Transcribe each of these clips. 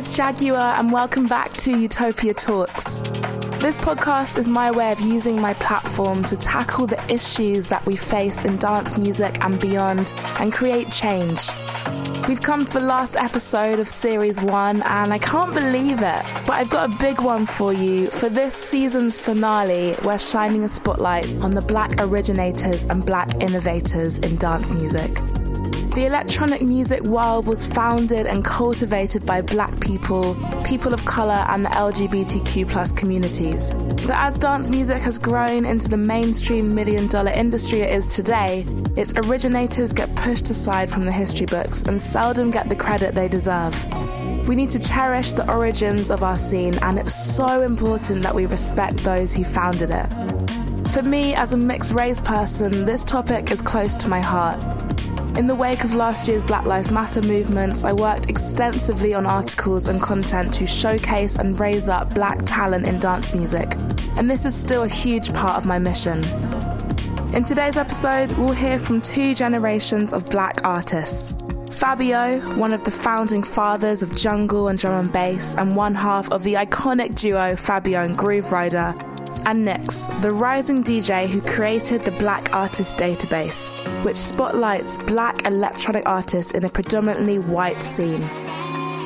It's Jaguar, and welcome back to Utopia Talks. This podcast is my way of using my platform to tackle the issues that we face in dance music and beyond and create change. We've come to the last episode of series one, and I can't believe it, but I've got a big one for you. For this season's finale, we're shining a spotlight on the black originators and black innovators in dance music. The electronic music world was founded and cultivated by black people, people of colour, and the LGBTQ communities. But as dance music has grown into the mainstream million dollar industry it is today, its originators get pushed aside from the history books and seldom get the credit they deserve. We need to cherish the origins of our scene, and it's so important that we respect those who founded it. For me, as a mixed race person, this topic is close to my heart. In the wake of last year's Black Lives Matter movements, I worked extensively on articles and content to showcase and raise up black talent in dance music. And this is still a huge part of my mission. In today's episode, we'll hear from two generations of black artists. Fabio, one of the founding fathers of jungle and drum and bass, and one half of the iconic duo Fabio and Grooverider, and Nix, the rising DJ who created the Black Artist Database, which spotlights black electronic artists in a predominantly white scene.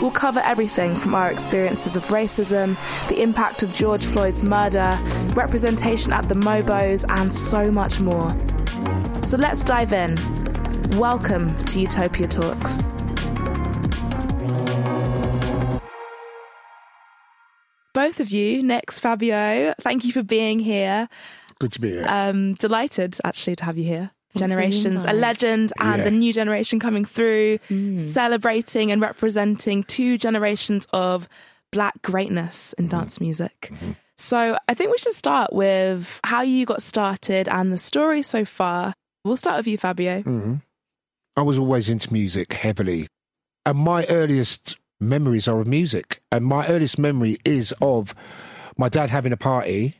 We'll cover everything from our experiences of racism, the impact of George Floyd's murder, representation at the Mobos, and so much more. So let's dive in. Welcome to Utopia Talks. Both of you, Nix, Fabio, thank you for being here. Good to be here. Um, delighted actually to have you here. Thanks for the Generations, a legend, and Yeah. the new generation coming through, celebrating and representing two generations of black greatness in dance music. So I think we should start with how you got started and the story so far. We'll start with you, Fabio. Mhm. I was always into music heavily. And my earliest memories are of music. And my earliest memory is of my dad having a party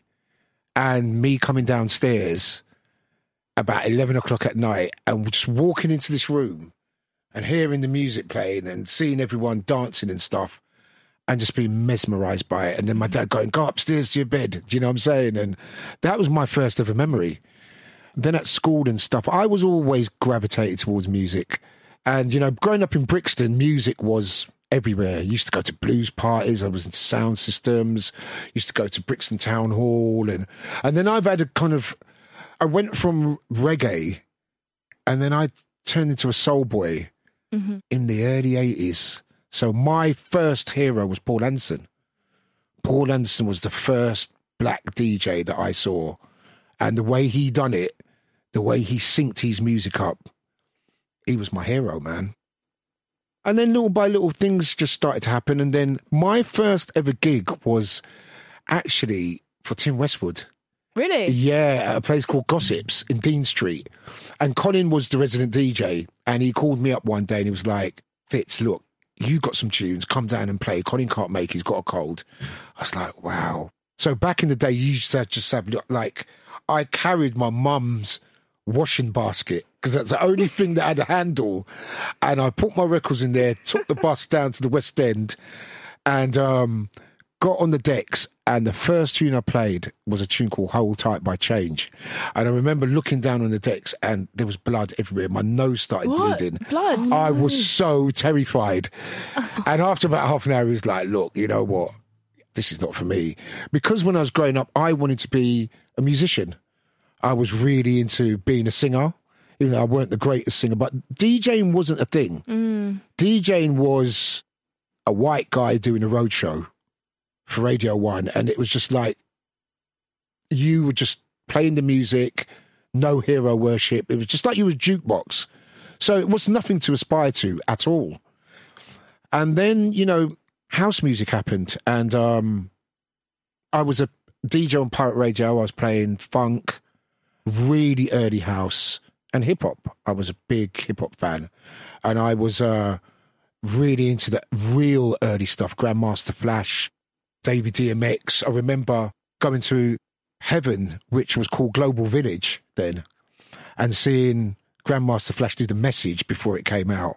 and me coming downstairs about 11 o'clock at night and just walking into this room and hearing the music playing and seeing everyone dancing and stuff and just being mesmerized by it. And then my dad going, Go upstairs to your bed. Do you know what I'm saying? And that was my first ever memory. Then at school and stuff, I was always gravitated towards music. And, you know, growing up in Brixton, music was everywhere. I used to go to blues parties. I was into sound systems. Used to go to Brixton Town Hall. And, and then I've had a kind of, I went from reggae and then I turned into a soul boy mm-hmm. in the early 80s. So my first hero was Paul Anderson. Paul Anderson was the first black DJ that I saw. And the way he done it, the way he synced his music up, he was my hero, man. And then little by little things just started to happen. And then my first ever gig was actually for Tim Westwood. Really? Yeah, at a place called Gossips in Dean Street. And Colin was the resident DJ. And he called me up one day and he was like, Fitz, look, you got some tunes, come down and play. Colin can't make, he's got a cold. I was like, wow. So back in the day, you used to just have, like, I carried my mum's washing basket because that's the only thing that had a handle. And I put my records in there, took the bus down to the West End and um, got on the decks, and the first tune I played was a tune called Hold Tight by Change. And I remember looking down on the decks, and there was blood everywhere. My nose started What? bleeding. Blood? I was so terrified. and after about half an hour, he was like, Look, you know what? This is not for me. Because when I was growing up, I wanted to be a musician. I was really into being a singer, even though I weren't the greatest singer. But DJing wasn't a thing. DJing was a white guy doing a road show for Radio One, and it was just like you were just playing the music, no hero worship. It was just like you was jukebox. So it was nothing to aspire to at all. And then, you know, house music happened, and um, I was a DJ on Pirate Radio. I was playing funk, really early house, and hip hop. I was a big hip hop fan, and I was uh, really into that real early stuff. Grandmaster Flash, Davy DMX. I remember going to Heaven, which was called Global Village then, and seeing Grandmaster Flash do the message before it came out.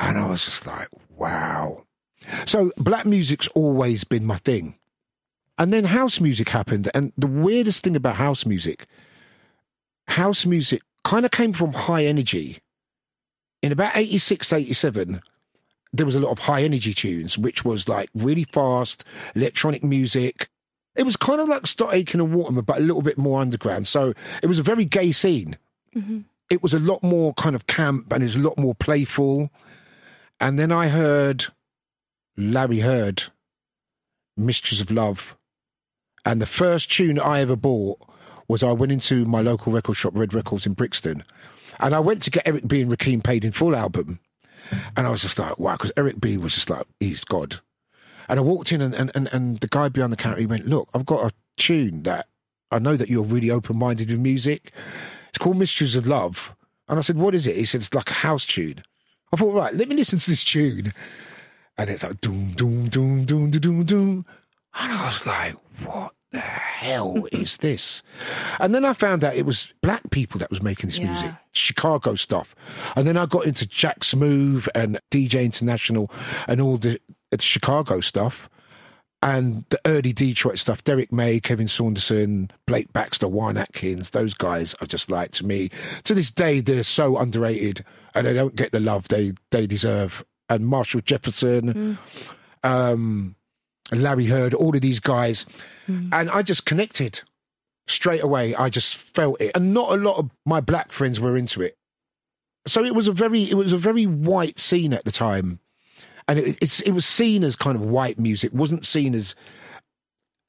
And I was just like, wow. So black music's always been my thing. And then house music happened. And the weirdest thing about house music, house music kind of came from high energy. In about 86, 87, there was a lot of high energy tunes, which was like really fast electronic music. It was kind of like Stock Aitken and Waterman, but a little bit more underground. So it was a very gay scene. Mm-hmm. It was a lot more kind of camp and it was a lot more playful. And then I heard Larry Heard, Mystery of Love. And the first tune I ever bought was I went into my local record shop, Red Records in Brixton. And I went to get Eric B. and Rakim Paid in Full album. And I was just like, wow, because Eric B. was just like, he's God. And I walked in and, and, and, and the guy behind the counter, he went, look, I've got a tune that I know that you're really open-minded with music. It's called Mystery of Love. And I said, what is it? He said, it's like a house tune. I thought, right, let me listen to this tune. And it's like, doom, doom, doom, doom, doom, doom, doom. And I was like, what the hell is this? And then I found out it was black people that was making this Yeah. music, Chicago stuff. And then I got into Jack Smooth and DJ International and all the, the Chicago stuff and the early Detroit stuff. Derrick May, Kevin Saunderson, Blake Baxter, Juan Atkins, those guys are just like to me. To this day, they're so underrated and they don't get the love they, they deserve. And Marshall Jefferson, um, Larry Heard, all of these guys. Mm. And I just connected straight away. I just felt it. And not a lot of my black friends were into it. So it was a very, it was a very white scene at the time. And it, it's, it was seen as kind of white music, wasn't seen as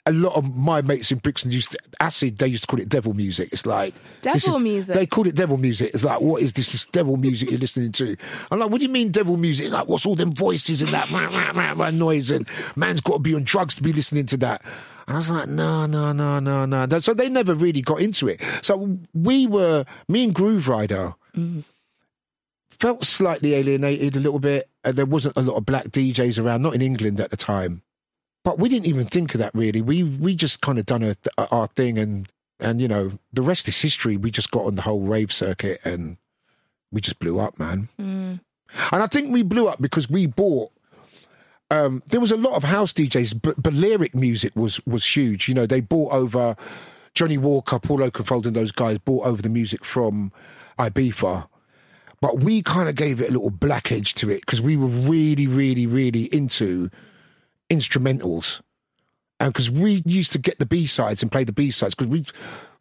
a lot of my mates in Brixton used to, acid. They used to call it devil music. It's like Devil is- music? They called it devil music. It's like what is this? This devil music you're listening to? I'm like, what do you mean devil music? It's like what's all them voices and that rah, rah, rah noise? And man's got to be on drugs to be listening to that. And I was like, no, no, no, no, no. So they never really got into it. So we were me and Grooverider felt slightly alienated a little bit. Uh, there wasn't a lot of black DJs around, not in England at the time. But we didn't even think of that really. We we just kind of done a, our thing, and and you know the rest is history. We just got on the whole rave circuit, and we just blew up, man. And I think we blew up because we bought. Um, there was a lot of house DJs, but, lyric music was was huge. You know, they bought over Johnny Walker, Paul Oakenfold, and those guys bought over the music from Ibiza but we kind of gave it a little black edge to it because we were really, really, really into instrumentals. And because we used to get the B sides and play the B sides because we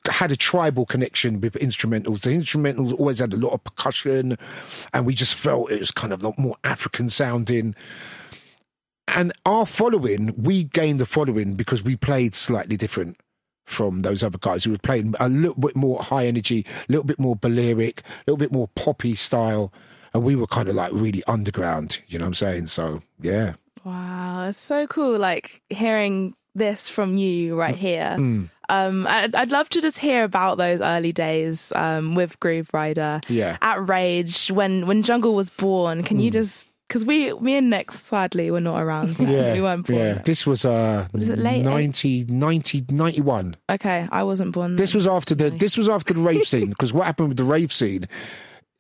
had a tribal connection with instrumentals. The instrumentals always had a lot of percussion, and we just felt it was kind of more African sounding. And our following, we gained the following because we played slightly different from those other guys who were playing a little bit more high energy, a little bit more Balearic, a little bit more poppy style. And we were kind of like really underground, you know what I'm saying? So, yeah. Wow, it's so cool. Like hearing this from you right here. Um, I'd, I'd love to just hear about those early days um, with Grooverider. Yeah. At Rage, when when Jungle was born. Can you just because we, me and Nix, sadly, were not around. then. Yeah. we weren't born. yeah. This was uh, Was it late? 90, 90, 91. Okay, I wasn't born. This was after the this was after the rave scene because what happened with the rave scene?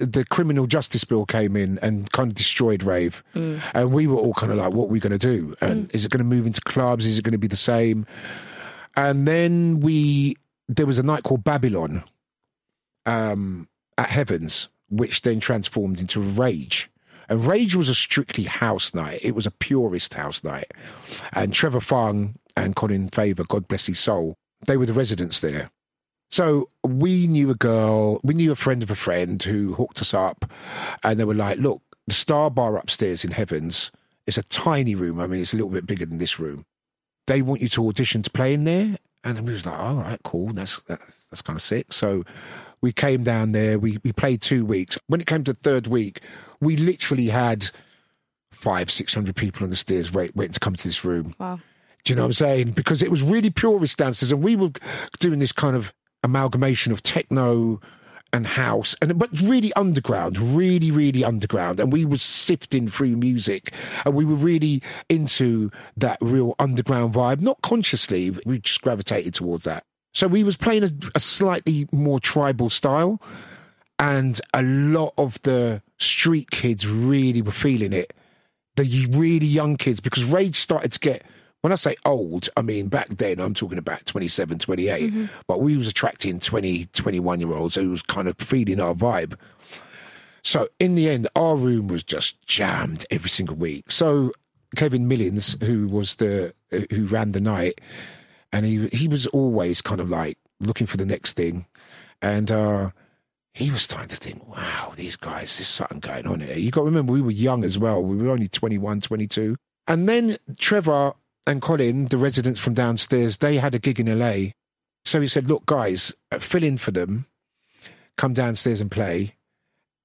the criminal justice bill came in and kind of destroyed rave, Mm. and we were all kind of like, "What are we going to do? And is it going to move into clubs? Is it going to be the same?" And then we there was a night called Babylon um, at Heavens, which then transformed into Rage. And Rage was a strictly house night. It was a purist house night. And Trevor Fung and Colin Faver, God bless his soul, they were the residents there. So we knew a girl, we knew a friend of a friend who hooked us up, and they were like, "Look, the Star Bar upstairs in Heavens is a tiny room. I mean, it's a little bit bigger than this room. They want you to audition to play in there." And we was like, "All right, cool. That's that's, that's kind of sick." So we came down there. We we played two weeks. When it came to third week, we literally had five, six hundred people on the stairs wait, waiting to come to this room. Wow. Do you know what I'm saying? Because it was really purist dancers, and we were doing this kind of amalgamation of techno and house, and but really underground, really, really underground. And we were sifting through music, and we were really into that real underground vibe. Not consciously, we just gravitated towards that. So we was playing a, a slightly more tribal style, and a lot of the street kids really were feeling it. The really young kids because rage started to get when i say old i mean back then i'm talking about 27 28 mm-hmm. but we was attracting 20 21 year olds who was kind of feeding our vibe. So in the end our room was just jammed every single week. So Kevin Millins who was the who ran the night and he he was always kind of like looking for the next thing and uh he was starting to think, wow, these guys, there's something going on here. You got to remember, we were young as well. We were only 21, 22. And then Trevor and Colin, the residents from downstairs, they had a gig in LA. So he said, look, guys, uh, fill in for them, come downstairs and play.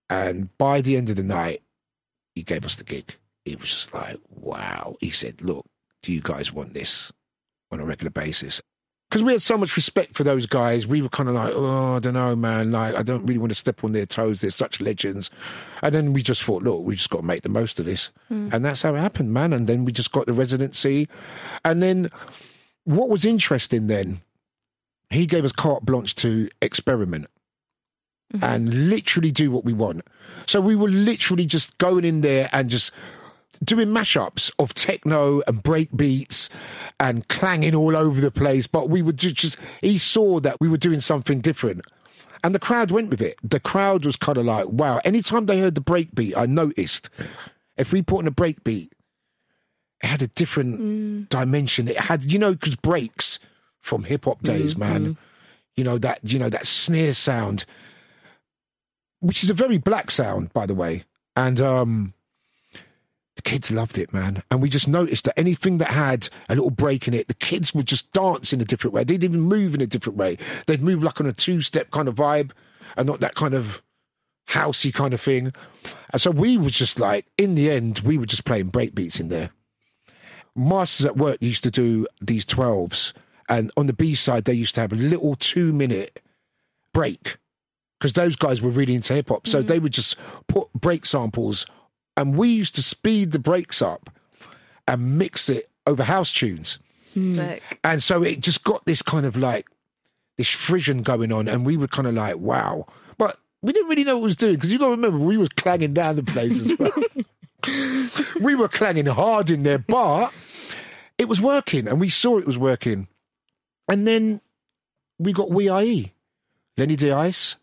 And by the end of the night, he gave us the gig. It was just like, wow. He said, look, do you guys want this on a regular basis? because we had so much respect for those guys, we were kind of like, oh, I don't know, man. Like, I don't really want to step on their toes. They're such legends. And then we just thought, look, we just got to make the most of this. Hmm. And that's how it happened, man. And then we just got the residency. And then what was interesting then, he gave us carte blanche to experiment mm-hmm. and literally do what we want. So we were literally just going in there and just doing mashups of techno and break beats and clanging all over the place. But we would ju- just, he saw that we were doing something different. And the crowd went with it. The crowd was kind of like, wow. Anytime they heard the break beat, I noticed if we put in a break beat, it had a different dimension. It had, you know, because breaks from hip hop days, man, you know, that, you know, that snare sound, which is a very black sound, by the way. And, um, the kids loved it, man. And we just noticed that anything that had a little break in it, the kids would just dance in a different way. They'd even move in a different way. They'd move like on a two step kind of vibe and not that kind of housey kind of thing. And so we was just like, in the end, we were just playing break beats in there. Masters at Work used to do these 12s. And on the B side, they used to have a little two minute break because those guys were really into hip hop. So mm-hmm. they would just put break samples and we used to speed the breaks up and mix it over house tunes. Hmm. Sick. And so it just got this kind of like this frisson going on, and we were kind of like, wow. But we didn't really know what it was doing because you got to remember we was clanging down the place as well. we were clanging hard in there, but it was working, and we saw it was working. And then we got We IE, Lenny De Ice,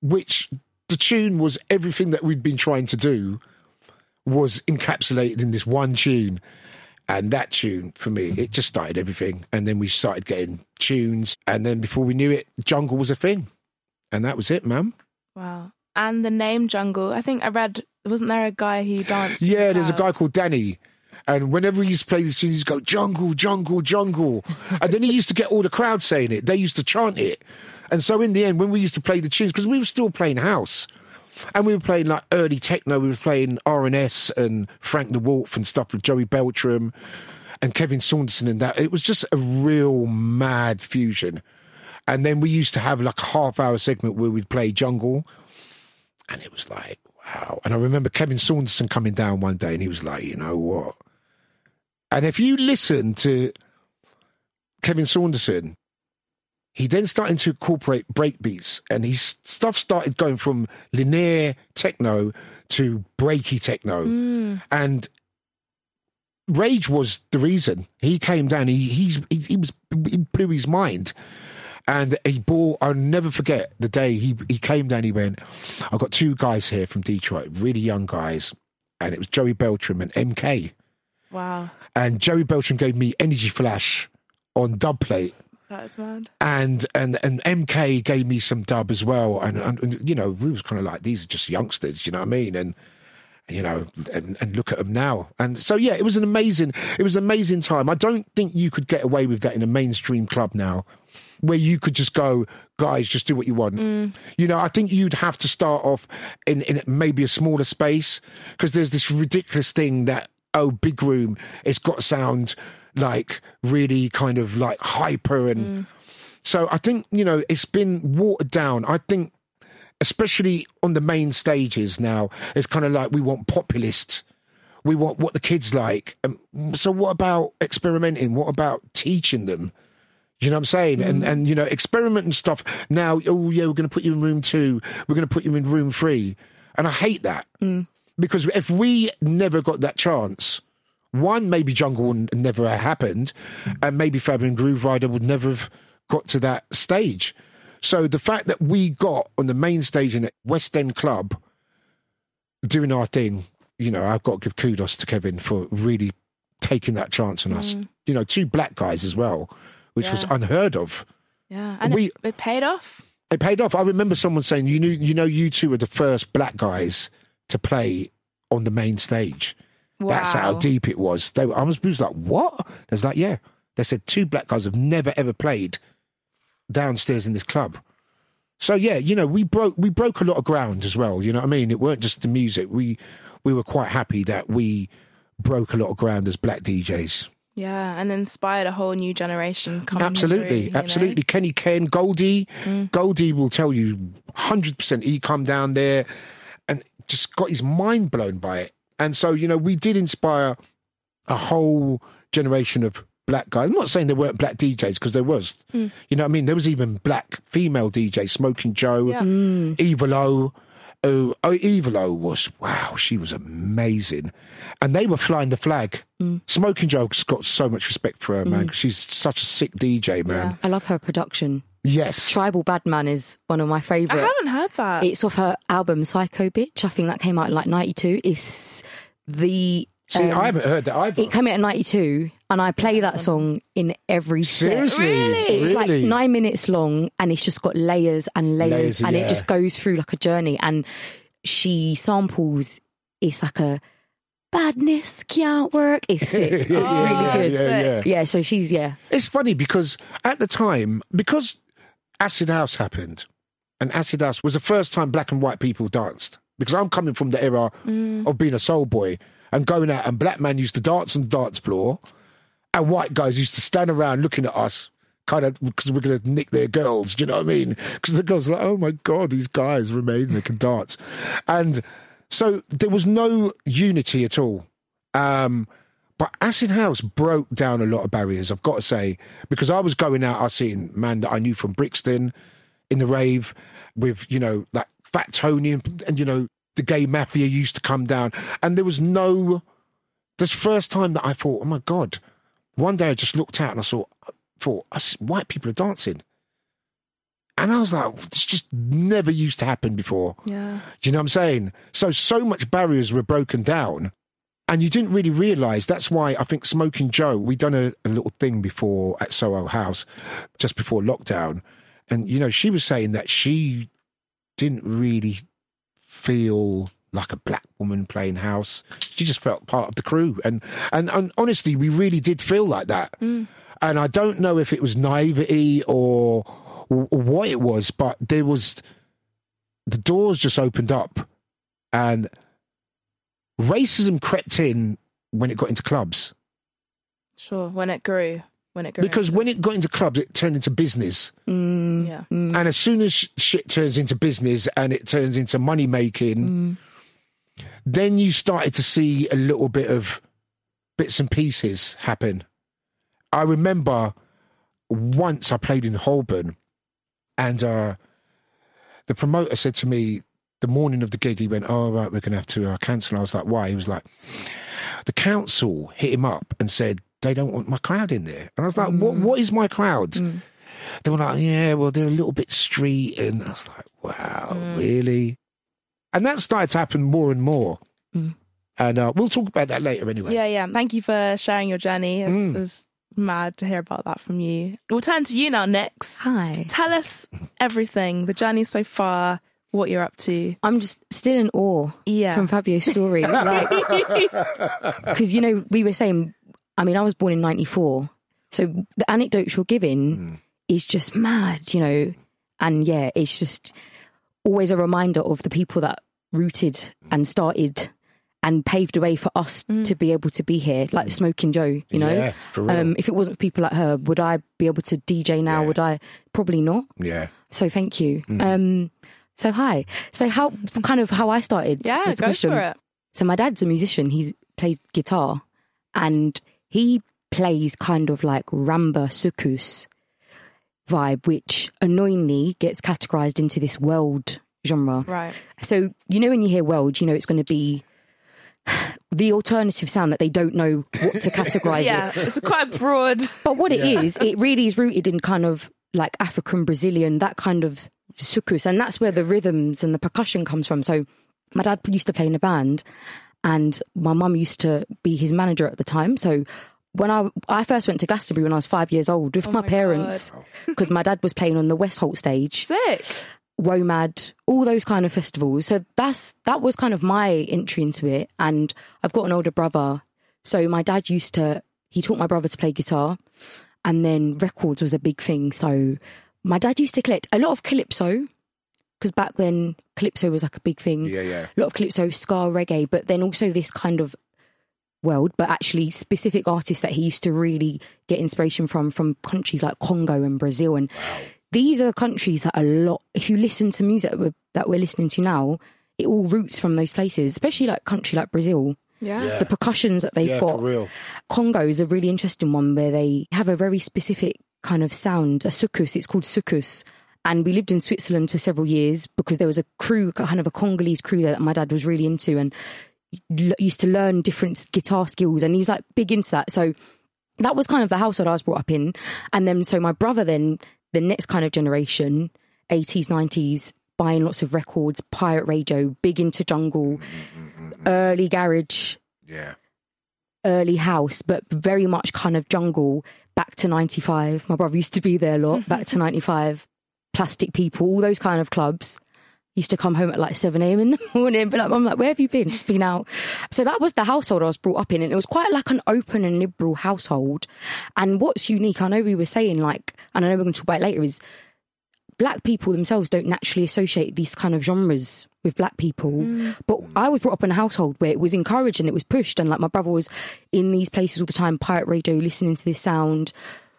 which the tune was everything that we'd been trying to do was encapsulated in this one tune. And that tune, for me, it just started everything. And then we started getting tunes. And then before we knew it, jungle was a thing. And that was it, man. Wow. And the name Jungle, I think I read, wasn't there a guy who danced? Yeah, the there's a guy called Danny. And whenever he used to play this tune, he'd go, jungle, jungle, jungle. and then he used to get all the crowd saying it. They used to chant it. And so in the end, when we used to play the tunes, because we were still playing house, and we were playing like early techno, we were playing R&S and Frank De Wulf and stuff with Joey Beltram and Kevin Saunderson and that. It was just a real mad fusion. And then we used to have like a half hour segment where we'd play jungle. And it was like, wow. And I remember Kevin Saunderson coming down one day and he was like, you know what? And if you listen to Kevin Saunderson, he then started to incorporate breakbeats, and his stuff started going from linear techno to breaky techno, hmm. and Rage was the reason he came down. He he's he, he was he blew his mind, and he bought. I'll never forget the day he he came down. He went, "I've got two guys here from Detroit, really young guys, and it was Joey Beltram and MK." Wow. And Joey Beltram gave me Energy Flash on dub plate That is mad. and and and MK gave me some dub as well, and, and, and, you know we was kind of like these are just youngsters, you know what I mean, and you know, and, and look at them now, and so yeah, it was an amazing, it was an amazing time. I don't think you could get away with that in a mainstream club now, where you could just go, guys, just do what you want. Mm. You know, I think you'd have to start off in in maybe a smaller space because there's this ridiculous thing that oh, big room, it's got to sound like really kind of like hyper and. Mm. So I think, you know, it's been watered down. I think, especially on the main stages now, it's kind of like we want populists. We want what the kids like. Um, so what about experimenting? What about teaching them? You know what I'm saying? And mm. and you know, experiment and stuff. Now, oh yeah, we're going to put you in room two. We're going to put you in room three. And I hate that mm. because if we never got that chance, one maybe jungle n- never have happened, and maybe Fabian Grooverider would never have got to that stage. So the fact that we got on the main stage in a West End club doing our thing, you know, I've got to give kudos to Kevin for really taking that chance on us. Mm. You know, two black guys as well, which was unheard of. Yeah. And We- it, it paid off. It paid off. I remember someone saying, "You knew, you know, you two were the first black guys to play on the main stage." That's how deep it was. They, were- I was, was like, "What?" They was like, "Yeah." They said two black guys have never ever played downstairs in this club. So yeah, you know, we broke we broke a lot of ground as well. You know what I mean? It weren't just the music. We we were quite happy that we broke a lot of ground as black DJs. Yeah. And inspired a whole new generation coming Absolutely, through, you know? absolutely. Kenny Ken, Goldie, Mm. Goldie will tell you hundred percent. He come down there and just got his mind blown by it. And so you know, we did inspire a whole generation of black guys. I'm not saying there weren't black DJs because there was. Mm. You know, what I mean, there was even black female DJs, Smokin Jo, Yeah. Evil O. Oh, oh, Evil O was wow. She was amazing, and they were flying the flag. Mm. Smokin Jo's got so much respect for her, man. 'cause She's such a sick DJ, man. I love her production. Yes, Tribal Badman is one of my favourite. I haven't heard that. It's off her album Psycho Bitch. I think that came out in like 92. It's the. See, um, I haven't heard that either. It came out in 92, and I play that song in every set. Seriously, It's like nine minutes long, and it's just got layers and layers, Layers, and yeah. it just goes through like a journey. And she samples, it's like a badness can't work. It's sick. It's really yeah, good. yeah, yeah. Yeah, so she's, yeah. It's funny because at the time, because Acid House happened, and Acid House was the first time black and white people danced. Because I'm coming from the era of being a soul boy and going out, and black men used to dance on the dance floor, and white guys used to stand around looking at us. Kind of because we're going to nick their girls, do you know what I mean? Because the girls are like, oh my God, these guys are amazing, they can dance. And so there was no unity at all. Um, but Acid House broke down a lot of barriers, I've got to say, because I was going out, I was seeing man that I knew from Brixton in the rave with, you know, like Fat Tony and, and you know, the gay mafia used to come down. And there was no, this first time that I thought, oh my God. One day I just looked out and I saw, thought, white people are dancing. And I was like, oh, this just never used to happen before. yeah. Do you know what I'm saying? So, so much barriers were broken down. And you didn't really realise. That's why I think Smokin Jo, we done a, a little thing before at Soho House, just before lockdown. And, you know, she was saying that she didn't really feel like a black woman playing house. She just felt part of the crew. And, and, and honestly, we really did feel like that. Mm. And I don't know if it was naivety or, or what it was, but there was the doors just opened up and racism crept in when it got into clubs. Sure. When it grew. When it grew. Because when it got into clubs, it turned into business. Mm, yeah. Mm. And as soon as shit turns into business and it turns into money making, mm. then you started to see a little bit of bits and pieces happen. I remember once I played in Holborn And uh, the promoter said to me the morning of the gig, he went, "Oh right, we're going to have to uh, cancel." I was like, "Why?" He was like, "The council hit him up and said they don't want my crowd in there." And I was like, "What? What is my crowd?" They were like, "Yeah, well, they're a little bit street," and I was like, "Wow, really?" And that started to happen more and more. And uh, we'll talk about that later, anyway. Yeah, yeah. Thank you for sharing your journey. It's, Mm. it's mad to hear about that from you. We'll turn to you now next. Hi. Tell us everything, the journey so far, what you're up to. I'm just still in awe Yeah. from Fabio's story. Like, because you know, we were saying, I mean, I was born in '94, so the anecdotes you're giving is just mad, you know, and yeah, it's just always a reminder of the people that rooted and started and paved the way for us to be able to be here, like Smokin Jo, you know. Yeah, for real. Um, if it wasn't for people like her, would I be able to DJ now? Yeah. Would I? Probably not. Yeah. So thank you. Mm-hmm. Um, so hi. So how kind of how I started? Yeah, was the go question. for it. So my dad's a musician. He plays guitar, and he plays kind of like rumba soukous vibe, which annoyingly gets categorized into this world genre. Right. So you know when you hear world, you know it's going to be the alternative sound that they don't know what to categorize Yeah, it. it's quite broad. But what it is, it really is rooted in kind of like African Brazilian, that kind of soukous, and that's where the rhythms and the percussion comes from. So my dad used to play in a band, and my mum used to be his manager at the time. So when I I first went to Glastonbury when I was five years old with oh my, my parents, because my dad was playing on the West Holt stage. Sick. WOMAD, all those kind of festivals. So that's that was kind of my entry into it. And I've got an older brother. So my dad used to he taught my brother to play guitar and then records was a big thing. So my dad used to collect a lot of calypso because back then calypso was like a big thing. Yeah, yeah. A lot of calypso, ska, reggae, but then also this kind of world, but actually specific artists that he used to really get inspiration from, from countries like Congo and Brazil. And these are the countries that a lot, if you listen to music that we're, that we're listening to now, it all roots from those places, especially like country like Brazil. Yeah. The percussions that they've Yeah, got. for real. Congo is a really interesting one where they have a very specific kind of sound, a soukous. It's called soukous. And we lived in Switzerland for several years because there was a crew, kind of a Congolese crew there that my dad was really into and used to learn different guitar skills. And he's like big into that. So that was kind of the household I was brought up in. And then, so my brother, then the next kind of generation, 80s, 90s, buying lots of records, pirate radio, big into jungle, mm, mm, mm, early garage, Yeah. early house, but very much kind of jungle back to 95. My brother used to be there a lot, back to 95. Plastic people, all those kind of clubs. Used to come home at like 7 a.m. in the morning, but like, I'm like, where have you been? Just been out. So that was the household I was brought up in. And it was quite like an open and liberal household. And what's unique, I know we were saying, like, and I know we're going to talk about it later, is black people themselves don't naturally associate these kind of genres with black people. Mm. But I was brought up in a household where it was encouraged and it was pushed. And like my brother was in these places all the time, pirate radio, listening to this sound.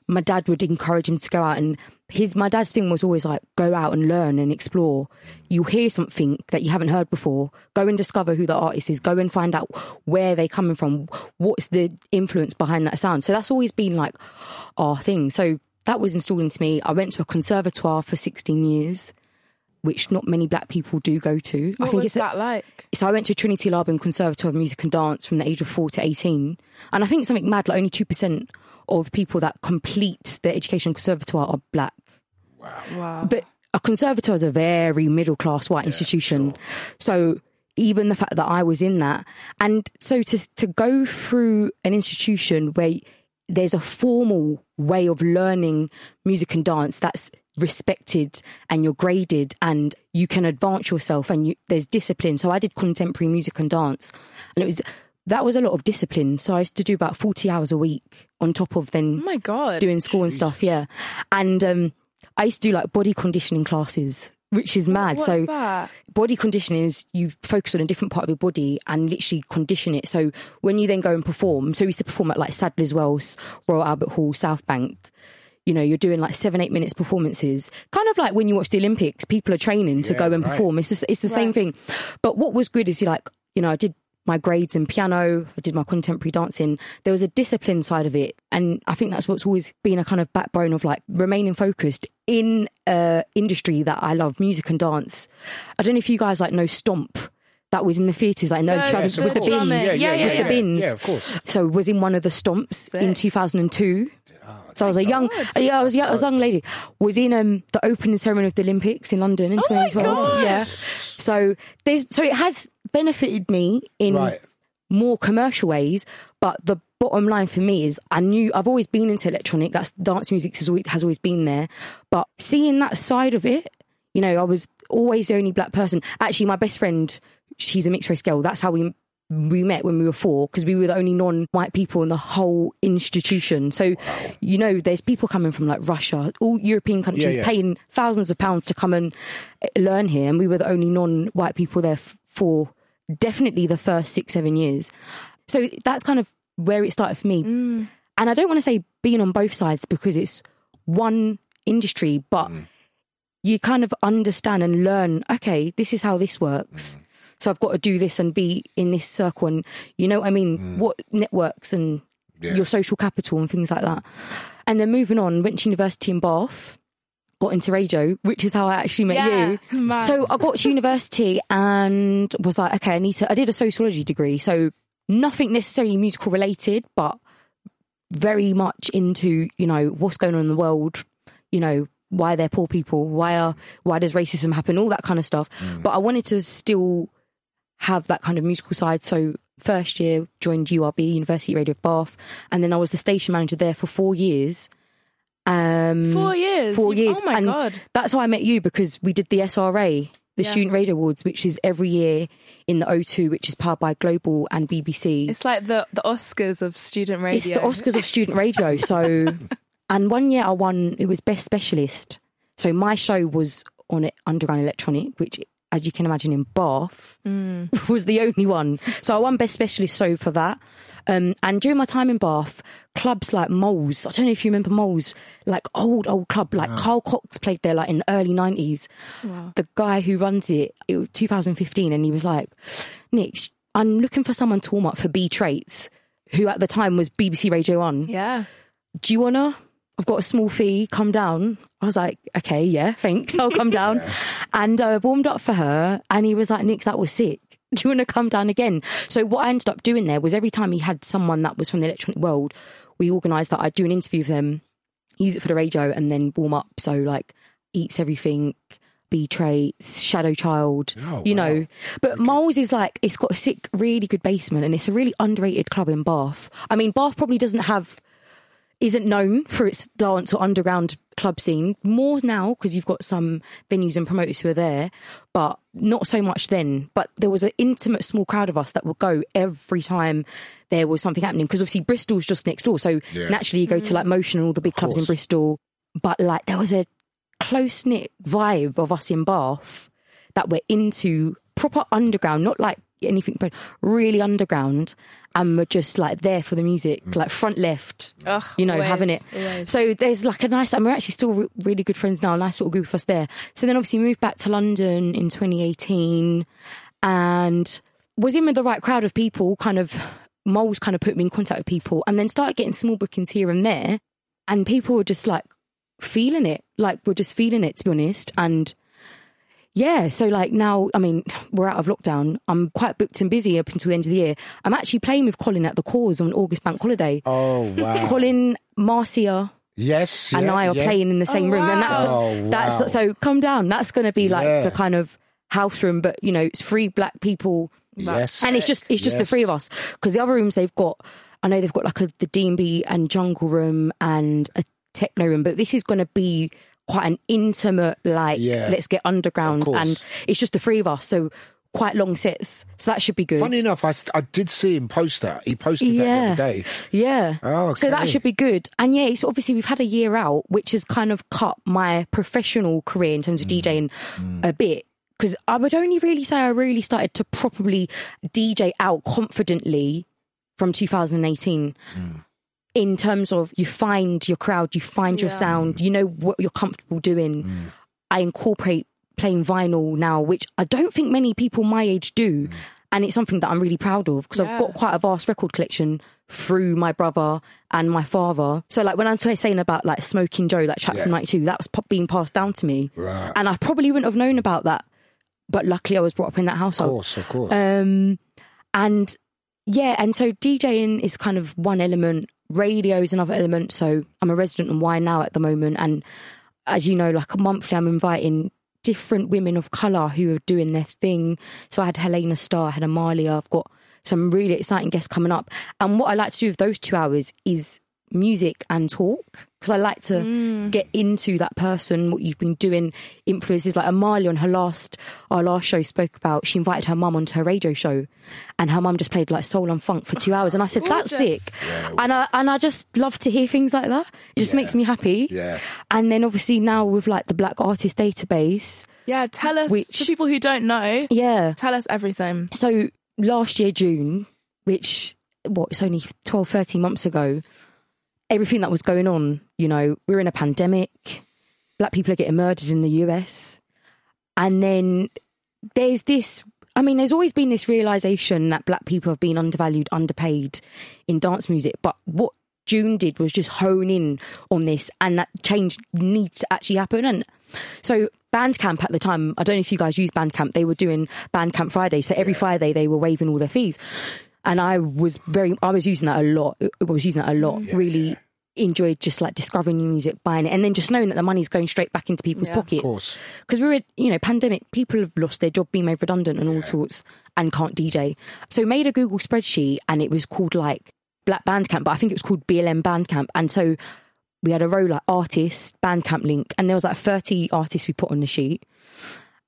My dad would encourage him to go out and his my dad's thing was always like go out and learn and explore. You hear something that you haven't heard before, go and discover who the artist is, go and find out where they're coming from, what's the influence behind that sound. So that's always been like our thing. So that was installed into me. I went to a conservatoire for 16 years, which not many black people do go to. What I think was it's a- that like? so I went to Trinity Laban Conservatoire of Music and Dance from the age of four to eighteen, and I think something mad like only two percent of people that complete their education conservatoire are black. Wow. But a conservatoire is a very middle class white institution, so even the fact that I was in that, and so to to go through an institution where there's a formal way of learning music and dance that's respected and you're graded and you can advance yourself and you, there's discipline. So I did contemporary music and dance, and it was that was a lot of discipline. So I used to do about forty hours a week on top of then Oh my God. doing school and stuff. Yeah, and um, I used to do like body conditioning classes, which is mad. What's so that? body conditioning is you focus on a different part of your body and literally condition it. So when you then go and perform, so we used to perform at like Sadler's Wells, Royal Albert Hall, South Bank. You know, you're doing like seven, eight minutes performances, kind of like when you watch the Olympics, people are training to Yeah, go and right. perform. It's the, it's the same thing. But what was good is you like, you know, I did my grades in piano, I did my contemporary dancing. There was a discipline side of it. And I think that's what's always been a kind of backbone of like remaining focused in a industry that I love, music and dance. I don't know if you guys like know Stomp. That was in the theatres, like in the early No, 2000s the with the bins. drumming. Yeah, yeah, yeah, with yeah. the bins. Yeah, of course. So was in one of the stomps in 2002. So I was a young, yeah, I was, young, I was a young lady. Was in um, the opening ceremony of the Olympics in London in Oh my 2012. Yeah. So there's, so it has benefited me in Right. more commercial ways, but the bottom line for me is I knew I've always been into electronic. That's dance music has always, has always been there, but seeing that side of it, you know, I was always the only black person. Actually, my best friend, she's a mixed race girl. That's how we we met when we were four because we were the only non-white people in the whole institution. So, you know, there's people coming from like Russia, all European countries, yeah. paying thousands of pounds to come and eh, learn here, and we were the only non-white people there f- for definitely the first six, seven years. So that's kind of where it started for me. Mm. And I don't want to say being on both sides because it's one industry, but mm. you kind of understand and learn, okay, this is how this works. Mm. So I've got to do this and be in this circle. And you know what I mean? Mm. What networks and Yeah. your social capital and things like that. And then moving on, went to university in Bath, got into radio, which is how I actually met Yeah, you. mad. So I got to university and was like, okay, I need to. I did a sociology degree, so nothing necessarily musical related, but very much into you know what's going on in the world, you know why they're poor people, why are why does racism happen, all that kind of stuff. Mm. But I wanted to still have that kind of musical side. So first year joined URB University Radio of Bath, and then I was the station manager there for four years. Um, Four years. Four years. Oh my and god. That's how I met you because we did the SRA, the Yeah. Student Radio Awards, which is every year in the O2, which is powered by Global and BBC. It's like the the Oscars of student radio. It's the Oscars of student radio. So, and one year I won. It was best specialist. So my show was on it, Underground Electronic, which, as you can imagine, in Bath was the only one. So I won best specialist show for that. Um, and during my time in Bath, clubs like Moles, I don't know if you remember Moles, like old old club, like Carl Cox played there like in the early nineties. The guy who runs it, it was 2015, and he was like, Nick, I'm looking for someone to warm up for B Traits, who at the time was BBC Radio One. Yeah. Do you wanna? I've got a small fee. Come down. I was like, okay, yeah, thanks. I'll come down. And I warmed up for her, and he was like, Nick, that was sick. Do you want to come down again? So what I ended up doing there was every time he had someone that was from the electronic world, we organised that I'd do an interview with them, use it for the radio, and then warm up. So like, Eats Everything. B traits, Shadow Child, Oh, you wow. know. But Moles is like, it's got a sick, really good basement and it's a really underrated club in Bath. I mean, Bath probably doesn't have isn't known for its dance or underground club scene. More now because you've got some venues and promoters who are there, but not so much then. But there was an intimate small crowd of us that would go every time there was something happening because obviously Bristol's just next door. So Yeah. naturally you go to like Motion and all the big clubs in. Bristol. But like there was a close knit vibe of us in Bath that were into proper underground, not like anything, but really underground. And we're just like there for the music, mm. like front left, Ugh, you know, always, having it. always. So there's like a nice, and we're actually still re- really good friends now, a nice little group of us there. So then obviously moved back to London in 2018 and was in with the right crowd of people, kind of, moles kind of put me in contact with people and then started getting small bookings here and there. And people were just like feeling it, like we're just feeling it to be honest. And yeah, so like now, I mean, we're out of lockdown. I'm quite booked and busy up until the end of the year. I'm actually playing with Colin at the Cause on August Bank Holiday. Oh wow! Colin, Marcia, yes, and yeah, I are yeah. playing in the same oh, room, and that's Oh, that's wow. so come down. That's going to be like Yeah. the kind of house room, but you know, it's three black people, Yes, and it's just it's just the three of us because the other rooms they've got. I know they've got like a the D and B and jungle room and a techno room, but this is going to be quite an intimate like Yeah. let's get underground, and it's just the three of us, so quite long sets, so that should be good. Funny enough, I, I did see him post that. He posted that the Yeah. other day. Yeah. Oh, So that should be good. And yeah, it's obviously we've had a year out, which has kind of cut my professional career in terms of Mm. DJing a bit. Because I would only really say I really started to properly DJ out confidently from 2018. Mm. In terms of you find your crowd, you find your Yeah. sound, you know what you're comfortable doing. Mm. I incorporate playing vinyl now, which I don't think many people my age do. and it's something that I'm really proud of because I've got quite a vast record collection through my brother and my father. So like when I'm saying about like Smokin Jo, that track from '92, that was being passed down to me, Right. and I probably wouldn't have known about that, but luckily I was brought up in that household. Of course, of course. Um, and yeah, and so DJing is kind of one element, radio is another element. So I'm a resident on Wine now at the moment. And as you know, like a monthly, I'm inviting different women of colour who are doing their thing. So I had Helena Starr, I had Amalia, I've got some really exciting guests coming up. And what I like to do with those two hours is music and talk because I like to mm. get into that person, what you've been doing, influences like Amalia on her last our last show spoke about she invited her mum onto her radio show and her mum just played like soul and funk for two hours and I said that's Gorgeous. sick and I and I just love to hear things like that it just makes me happy Yeah. and then obviously now with like the Black Artist Database Yeah, tell us Which- for people who don't know. yeah Tell us everything. so last year June, which what it's only 12, 13 months ago, everything that was going on, you know, we're in a pandemic, black people are getting murdered in the US. And then there's this I mean, there's always been this realization that black people have been undervalued, underpaid in dance music. But what June did was just hone in on this, and that change needs to actually happen. And so, Bandcamp at the time, I don't know if you guys use Bandcamp, they were doing Bandcamp Friday. So every Friday they were waiving all their fees. And I was very, I was using that a lot. I was using that a lot. really enjoyed just like discovering new music, buying it, and then just knowing that the money's going straight back into people's Yeah. pockets. Because we were, you know, pandemic, people have lost their job, being made redundant and all sorts, and can't DJ. So made a Google spreadsheet, and it was called like Black Bandcamp, but I think it was called BLM Bandcamp. And so we had a row like artist, Bandcamp link, and there was like 30 artists we put on the sheet.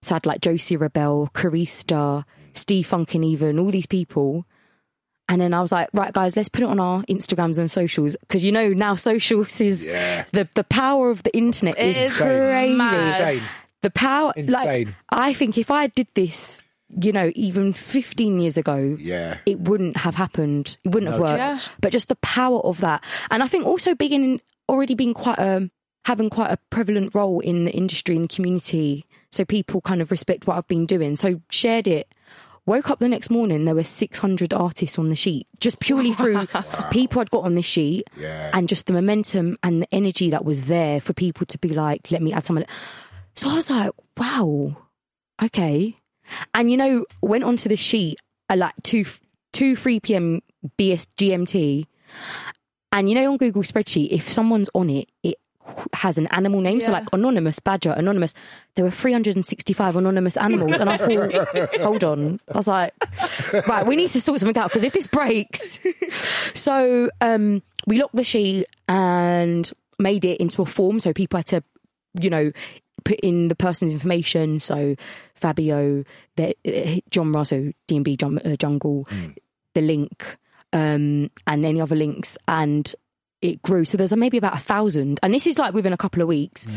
So I had like Josey Rebelle, Carista, Steve Funkin, even all these people. And then I was like, right, guys, let's put it on our Instagrams and socials because you know now socials is Yeah. the the power of the internet It is is crazy. Insane. The power, like I think, if I did this, you know, even 15 years ago, Yeah. it wouldn't have happened. It wouldn't have worked. Yeah. But just the power of that, and I think also beginning already being quite a having quite a prevalent role in the industry and community, so people kind of respect what I've been doing. So shared it. Woke up the next morning, there were 600 artists on the sheet, just purely through people I'd got on this sheet, Yeah. and just the momentum and the energy that was there for people to be like, "Let me add someone." So I was like, "Wow, okay." And you know, went onto the sheet at like two two three p.m. BS GMT, and you know, on Google spreadsheet, if someone's on it, it has an animal name. So like anonymous, badger, anonymous. There were 365 anonymous animals, and I thought, hold on. I was like, right, we need to sort something out because if this breaks, so um, we locked the sheet and made it into a form. So people had to, you know, put in the person's information. So Fabio, the, uh, John Russo, D&B uh, Jungle, the link, um, and any other links. And it grew. So there's maybe about a thousand. And this is like within a couple of weeks. Mm.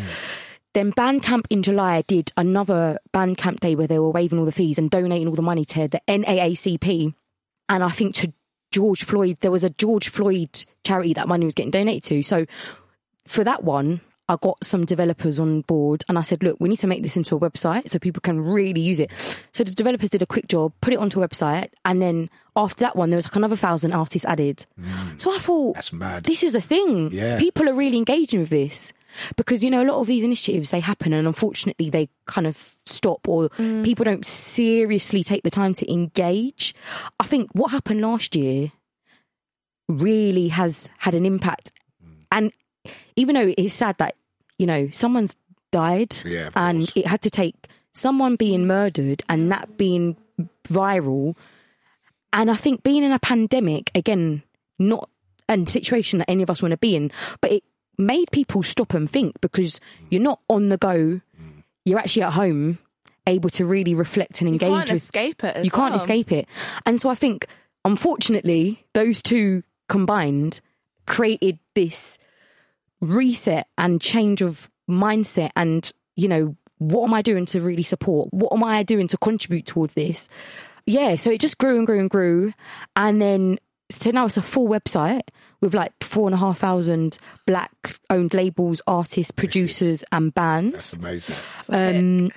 Then Bandcamp in July did another Bandcamp day where they were waiving all the fees and donating all the money to the NAACP. And I think to George Floyd, there was a George Floyd charity that money was getting donated to. So for that one, I got some developers on board and I said, look, we need to make this into a website so people can really use it. So the developers did a quick job, put it onto a website, and then after that one, there was like another thousand artists added. Mm. So I thought, That's mad. this is a thing. Yeah. People are really engaging with this. Because, you know, a lot of these initiatives, they happen and unfortunately they kind of stop or mm. people don't seriously take the time to engage. I think what happened last year really has had an impact. Mm. And even though it's sad that, you know, someone's died Yeah, and course. it had to take someone being murdered and that being viral. And I think being in a pandemic, again, not a situation that any of us want to be in, but it made people stop and think because you're not on the go, you're actually at home, able to really reflect and You engage can't with escape it. as you can't escape it. And so I think, unfortunately, those two combined created this reset and change of mindset. And, you know, what am I doing to really support? What am I doing to contribute towards this? Yeah, so it just grew and grew and grew. And then, so now it's a full website with like four and a half thousand black owned labels, artists, producers, and bands That's Amazing.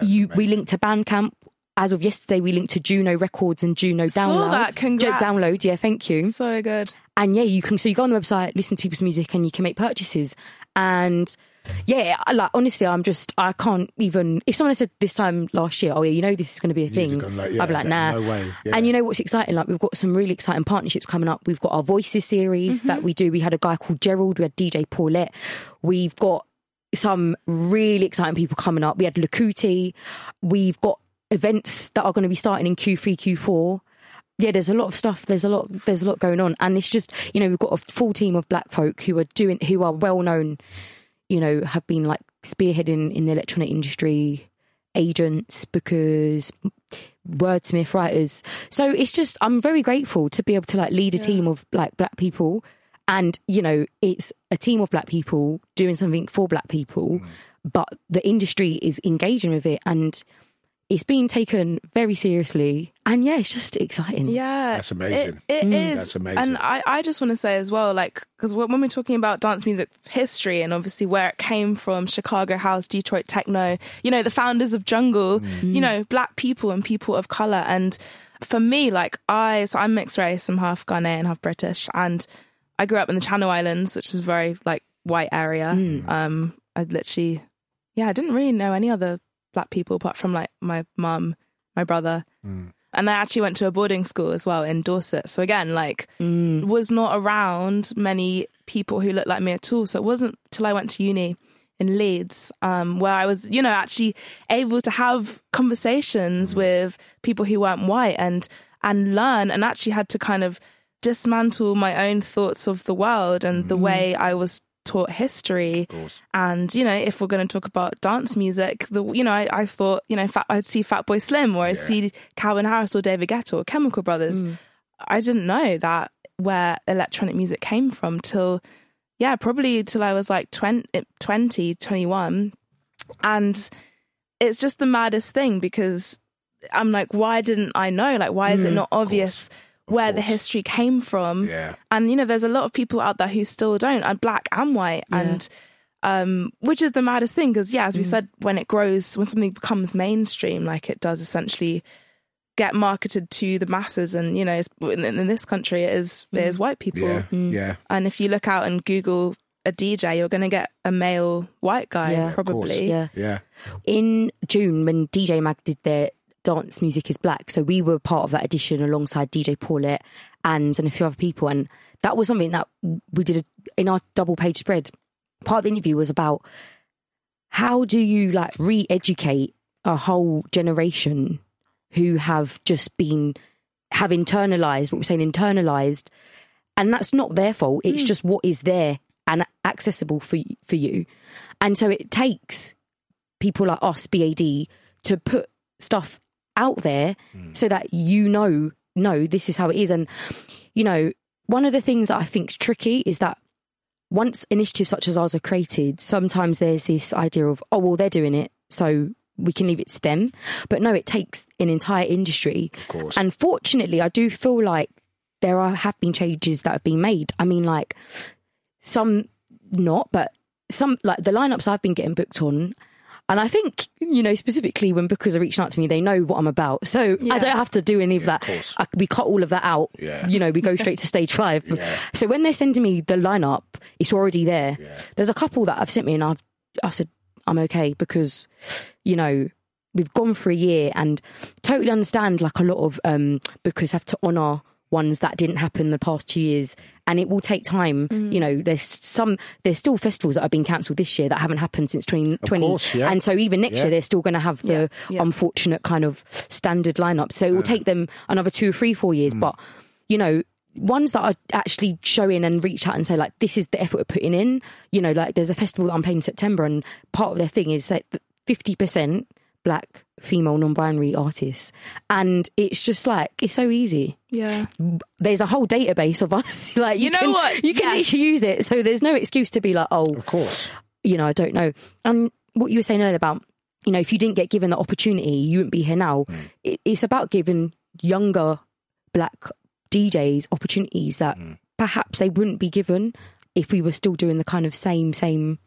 um, you we link to Bandcamp. as of yesterday, we linked to Juno Records and Juno Saw Download. that. Congrats. Download, yeah, thank you. So good. And yeah, you can. So you go on the website, listen to people's music, and you can make purchases. And yeah, I- like honestly, I'm just I can't even. If someone had said this time last year, oh yeah, you know this is going to be a You'd thing, like, yeah, I'd be like, nah, no way, yeah. And you know what's exciting? Like we've got some really exciting partnerships coming up. We've got our Voices series mm-hmm. that we do. We had a guy called Gerald. We had DJ Paulette. We've got some really exciting people coming up. We had Lakuti. We've got events that are going to be starting in Q3, Q4 yeah, there's a lot of stuff. There's a lot. There's a lot going on, and it's just you know we've got a full team of black folk who are doing who are well known. You know, have been like spearheading in the electronic industry, agents, because wordsmith writers. So it's just I'm very grateful to be able to like lead a team of like black people, and you know it's a team of black people doing something for black people, mm. but the industry is engaging with it and it's being taken very seriously. And yeah, it's just exciting. Yeah, That's amazing. It, it is. That's amazing. And I, I just want to say as well, like, because when we're talking about dance music's history and obviously where it came from, Chicago house, Detroit techno, you know, the founders of jungle, Mm. you know, black people and people of color. And for me, like, I, so I'm mixed race, I'm half Ghanaian, half British, and I grew up in the Channel Islands, which is a very like white area. Mm. Um, I literally, yeah, I didn't really know any other black people apart from like my mum, my brother. Mm. And I actually went to a boarding school as well in Dorset. So again, like, was not around many people who looked like me at all. So it wasn't till I went to uni in Leeds, um, where I was, you know, actually able to have conversations with people who weren't white and and learn, and actually had to kind of dismantle my own thoughts of the world and the way I was taught history. And you know, if we're going to talk about dance music, the you know, I, I thought you know, Fat, I'd see Fatboy Slim or I'd see Calvin Harris or David Guetta or Chemical Brothers. Mm. I didn't know that where electronic music came from till yeah, probably till I was like 20, eh, 20 21. And it's just the maddest thing because I'm like, why didn't I know? Like, why is it mm. not obvious where the history came from? Yeah. And, you know, there's a lot of people out there who still don't, and black and white. And, um, which is the maddest thing because, yeah, as we mm. said, when it grows, when something becomes mainstream, like it does essentially get marketed to the masses. And, you know, it's, in, in this country, it is, it is mm. white people. Yeah, mm. yeah. And if you look out and Google a DJ, you're going to get a male white guy, Yeah. Probably. Yeah. Yeah. In June, when DJ Mag did their dance music is black, so we were part of that edition alongside DJ Paulette and and a few other people, and that was something that we did a, in our double page spread. Part of the interview was about how do you like re-educate a whole generation who have just been have internalized what we're saying internalized. And that's not their fault. It's hmm. just what is there and accessible for for you. And so it takes people like us bad to put stuff out there mm. so that you know no this is how it is and you know one of the things that i think's tricky is that once initiatives such as ours are created sometimes there's this idea of oh well they're doing it so we can leave it to them but no it takes an entire industry of course. and fortunately i do feel like there are have been changes that have been made i mean like some not, but some like the lineups I've been getting booked on. And I think, you know, specifically when bookers are reaching out to me, they know what I'm about. So I don't have to do any of that. course. I, we cut all of that out. Yeah. You know, we go straight to stage five. So when they're sending me the lineup, it's already there. There's a couple that I've sent me and I've, I've said, I'm okay because, you know, we've gone for a year and totally understand like a lot of um, bookers have to honour ones that didn't happen the past two years and it will take time you know there's some there's still festivals that have been cancelled this year that haven't happened since 2020 course, yeah. and so even next Yeah. year they're still going to have the Yeah. unfortunate kind of standard lineup so it will take them another two or three four years Mm. but you know ones that are actually showing and reach out and say like this is the effort we're putting in you know like there's a festival that i'm playing in september and part of their thing is that 50% black female non-binary artists. And it's just like it's so easy. Yeah. there's a whole database of us. Like you, You know can, what? you can Yes. literally use it. So there's no excuse to be like oh Of course. you know i don't know. And what you were saying earlier about you know if you didn't get given the opportunity you wouldn't be here now. Mm. It, it's about giving younger black djs opportunities that mm. perhaps they wouldn't be given if we were still doing the kind of same same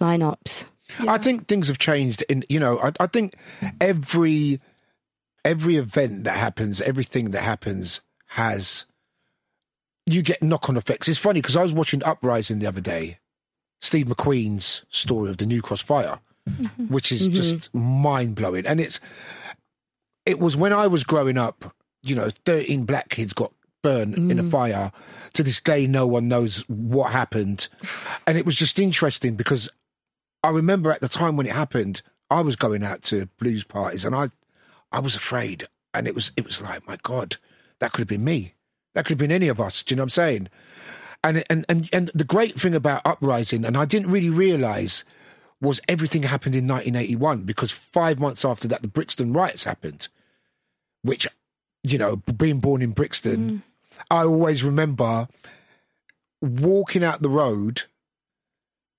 lineups I think things have changed. In you know, I, I think every every event that happens, everything that happens has you get knock on effects. It's funny because I was watching Uprising the other day, Steve McQueen's story of the New Cross fire, mm-hmm. which is mm-hmm. just mind blowing. And it's it was when I was growing up, you know, 13 black kids got burned in a mm. fire. To this day, no one knows what happened. And it was just interesting because I remember at the time when it happened, I was going out to blues parties and I I was afraid. And it was it was like, my God, that could have been me. That could have been any of us. Do you know what I'm saying? And and and and the great thing about Uprising, and I didn't really realise, was everything happened in 1981 because five months after that, the Brixton riots happened, which, you know, being born in Brixton, mm. I always remember walking out the road,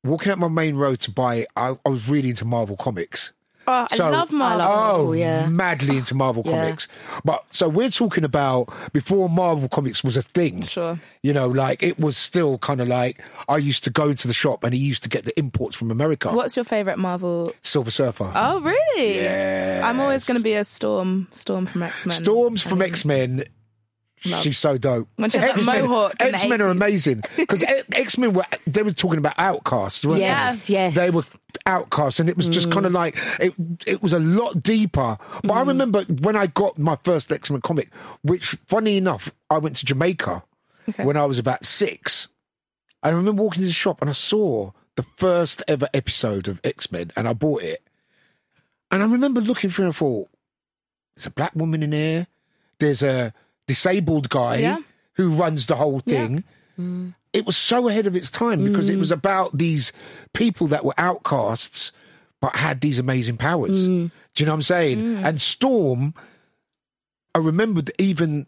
walking up my main road to buy. I, I was really into Marvel comics. Oh, I love Marvel. Oh, Marvel, yeah. madly into Marvel Yeah. comics. But so we're talking about before Marvel comics was a thing. Sure. You know, like it was still kind of like I used to go into the shop and he used to get the imports from America. What's your favorite Marvel? Silver Surfer. Oh, really? Yes. I'm always going to be a Storm. Storm from X Men. Storms from X Men. She's so dope. When she has that mohawk X Men are amazing because X Men were they were talking about outcasts, weren't Yes, they? yes. They were outcasts, and it was just kind of like it. It was a lot deeper. But I remember when I got my first X Men comic, which, funny enough, I went to Jamaica when I was about six. I remember walking to the shop and I saw the first ever episode of X Men, and I bought it. And I remember looking through and I thought, there's a black woman in here. There's a disabled guy Yeah. who runs the whole thing. It was so ahead of its time because it mm. was about these people that were outcasts but had these amazing powers. Mm. Do you know what I'm saying? Mm. And Storm, I remembered even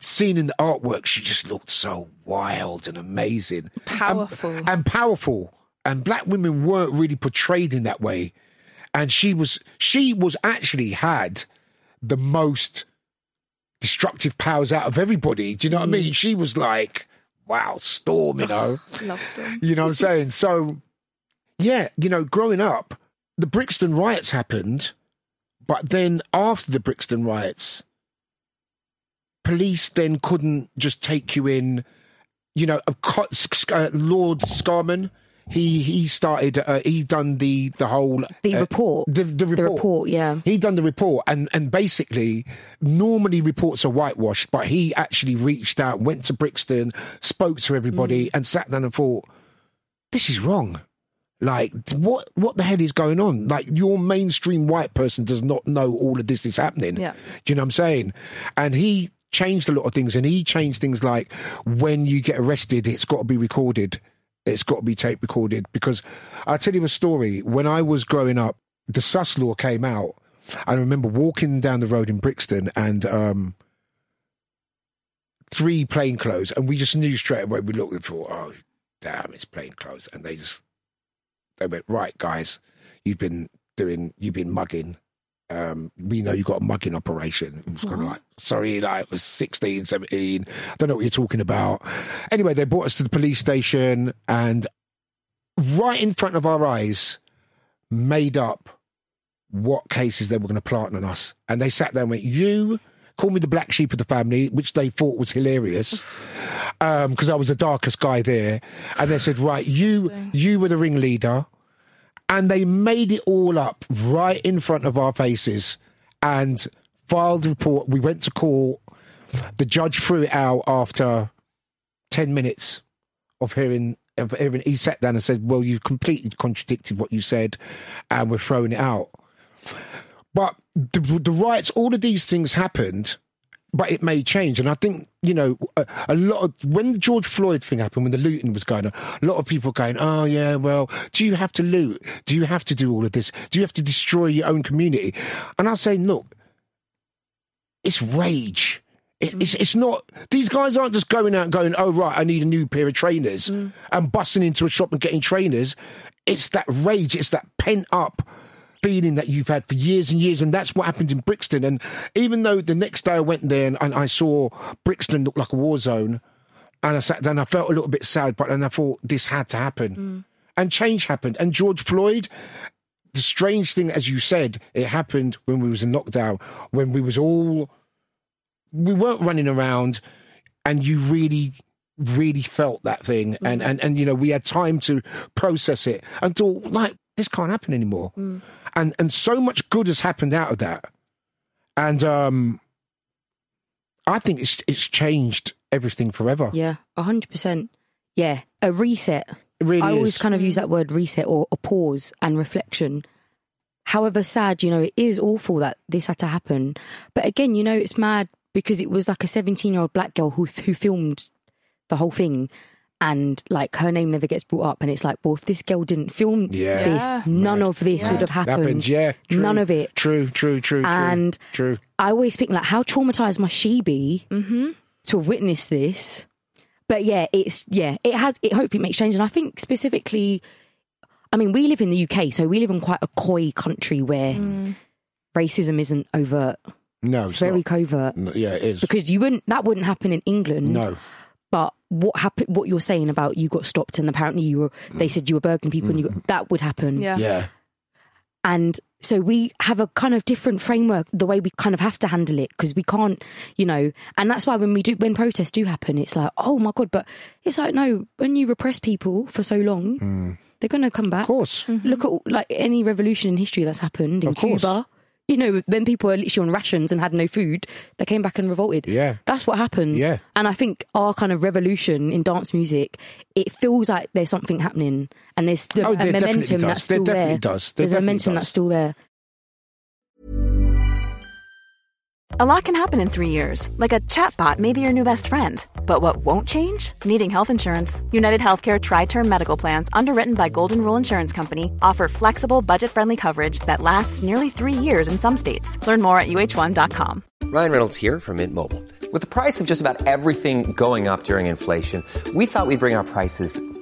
seeing in the artwork, she just looked so wild and amazing. Powerful. And, and powerful. And black women weren't really portrayed in that way. And she was she was actually had the most destructive powers out of everybody. Do you know what I mean? She was like, wow, Storm, you know. Love Storm. You know what I'm saying? So, yeah, you know, growing up, the Brixton riots happened, but then after the Brixton riots, police then couldn't just take you in. You know, uh, Lord Scarman, he he started. Uh, he done the the whole The uh, report. The, the report. report, yeah. He done the report, and and basically, normally reports are whitewashed, but he actually reached out, went to Brixton, spoke to everybody, and sat down and thought, "This is wrong." Like what? What the hell is going on? Like your mainstream white person does not know all of this is happening. Yeah. Do you know what I'm saying? And he changed a lot of things, and he changed things like when you get arrested, it's got to be recorded. It's got to be tape recorded because I'll tell you a story. When I was growing up, the sus law came out. I remember walking down the road in Brixton and um, three plainclothes, and we just knew straight away. We looked thought, "Oh, damn, it's plainclothes," and they just they went, "Right, guys, you've been doing, you've been mugging. Um, we know you got a mugging operation." It was kind of like, "Sorry, like it was 16, 17. I don't know what you're talking about." Anyway, they brought us to the police station, and right in front of our eyes, made up what cases they were going to plant on us. And they sat there and went, You call me the black sheep of the family, which they thought was hilarious. Because I was the darkest guy there. And they said, Right, you you were the ringleader. And they made it all up right in front of our faces and filed the report. We went to court. The judge threw it out after 10 minutes of hearing of hearing he sat down and said, Well, you've completely contradicted what you said and we're throwing it out. But the, the riots, all of these things happened, but it may change. And I think, you know, a, a lot of when the George Floyd thing happened, when the looting was going on, a lot of people going, oh, yeah, well, do you have to loot? Do you have to do all of this? Do you have to destroy your own community? And I say, look, it's rage. It, it's mm. it's not. These guys aren't just going out and going, oh right, I need a new pair of trainers, mm. and busting into a shop and getting trainers. It's that rage. It's that pent up feeling that you've had for years and years, and that's what happened in Brixton. And even though the next day I went there and, and I saw Brixton look like a war zone, and I sat down, I felt a little bit sad, but then I thought this had to happen, mm. and change happened. And George Floyd, the strange thing, as you said, it happened when we was in lockdown, when we was all, we weren't running around, and you really, really felt that thing, and mm. and and you know we had time to process it. Thought like this can't happen anymore, and and so much good has happened out of that, and um, I think it's it's changed everything forever. Yeah, a hundred percent. Yeah, a reset. It really I always is. kind of use that word reset or a pause and reflection. However sad, you know, it is awful that this had to happen. But again, you know, it's mad because it was like a 17 year old black girl who who filmed the whole thing. And like her name never gets brought up, and it's like, well, if this girl didn't film Yeah. this, Yeah. none of this would have happened. Happened, yeah. True, none of it. True, true, true, true. And true. I always think like, how traumatized must she be mm-hmm. to have witnessed this? But yeah, it's yeah, it has. It hopefully makes change, and I think specifically, I mean, we live in the UK, so we live in quite a coy country where mm. racism isn't overt. No, It's, very not. covert No, yeah, it is. because you wouldn't that wouldn't happen in England. no, But what happened? What you're saying about you got stopped and apparently you were they said you were burgling people and you got, that would happen. Yeah. yeah, And so we have a kind of different framework, the way we kind of have to handle it because we can't, you know, and that's why when we do, when protests do happen, it's like, oh my God, but it's like, no, when you repress people for so long, hmm. they're going to come back. of course. Look at like any revolution in history that's happened in Of course. Cuba. You know, when people were literally on rations and had no food, they came back and revolted. Yeah. That's what happens. Yeah. And I think our kind of revolution in dance music, it feels like there's something happening and there's the, Oh, a there definitely momentum does. that's There still definitely there. does. There There's a momentum does. that's still there. A lot can happen in three years, like a chatbot may be your new best friend. But what won't change? Needing health insurance. United Healthcare Tri Term Medical Plans, underwritten by Golden Rule Insurance Company, offer flexible, budget friendly coverage that lasts nearly three years in some states. Learn more at uh1.com. Ryan Reynolds here from Mint Mobile. With the price of just about everything going up during inflation, we thought we'd bring our prices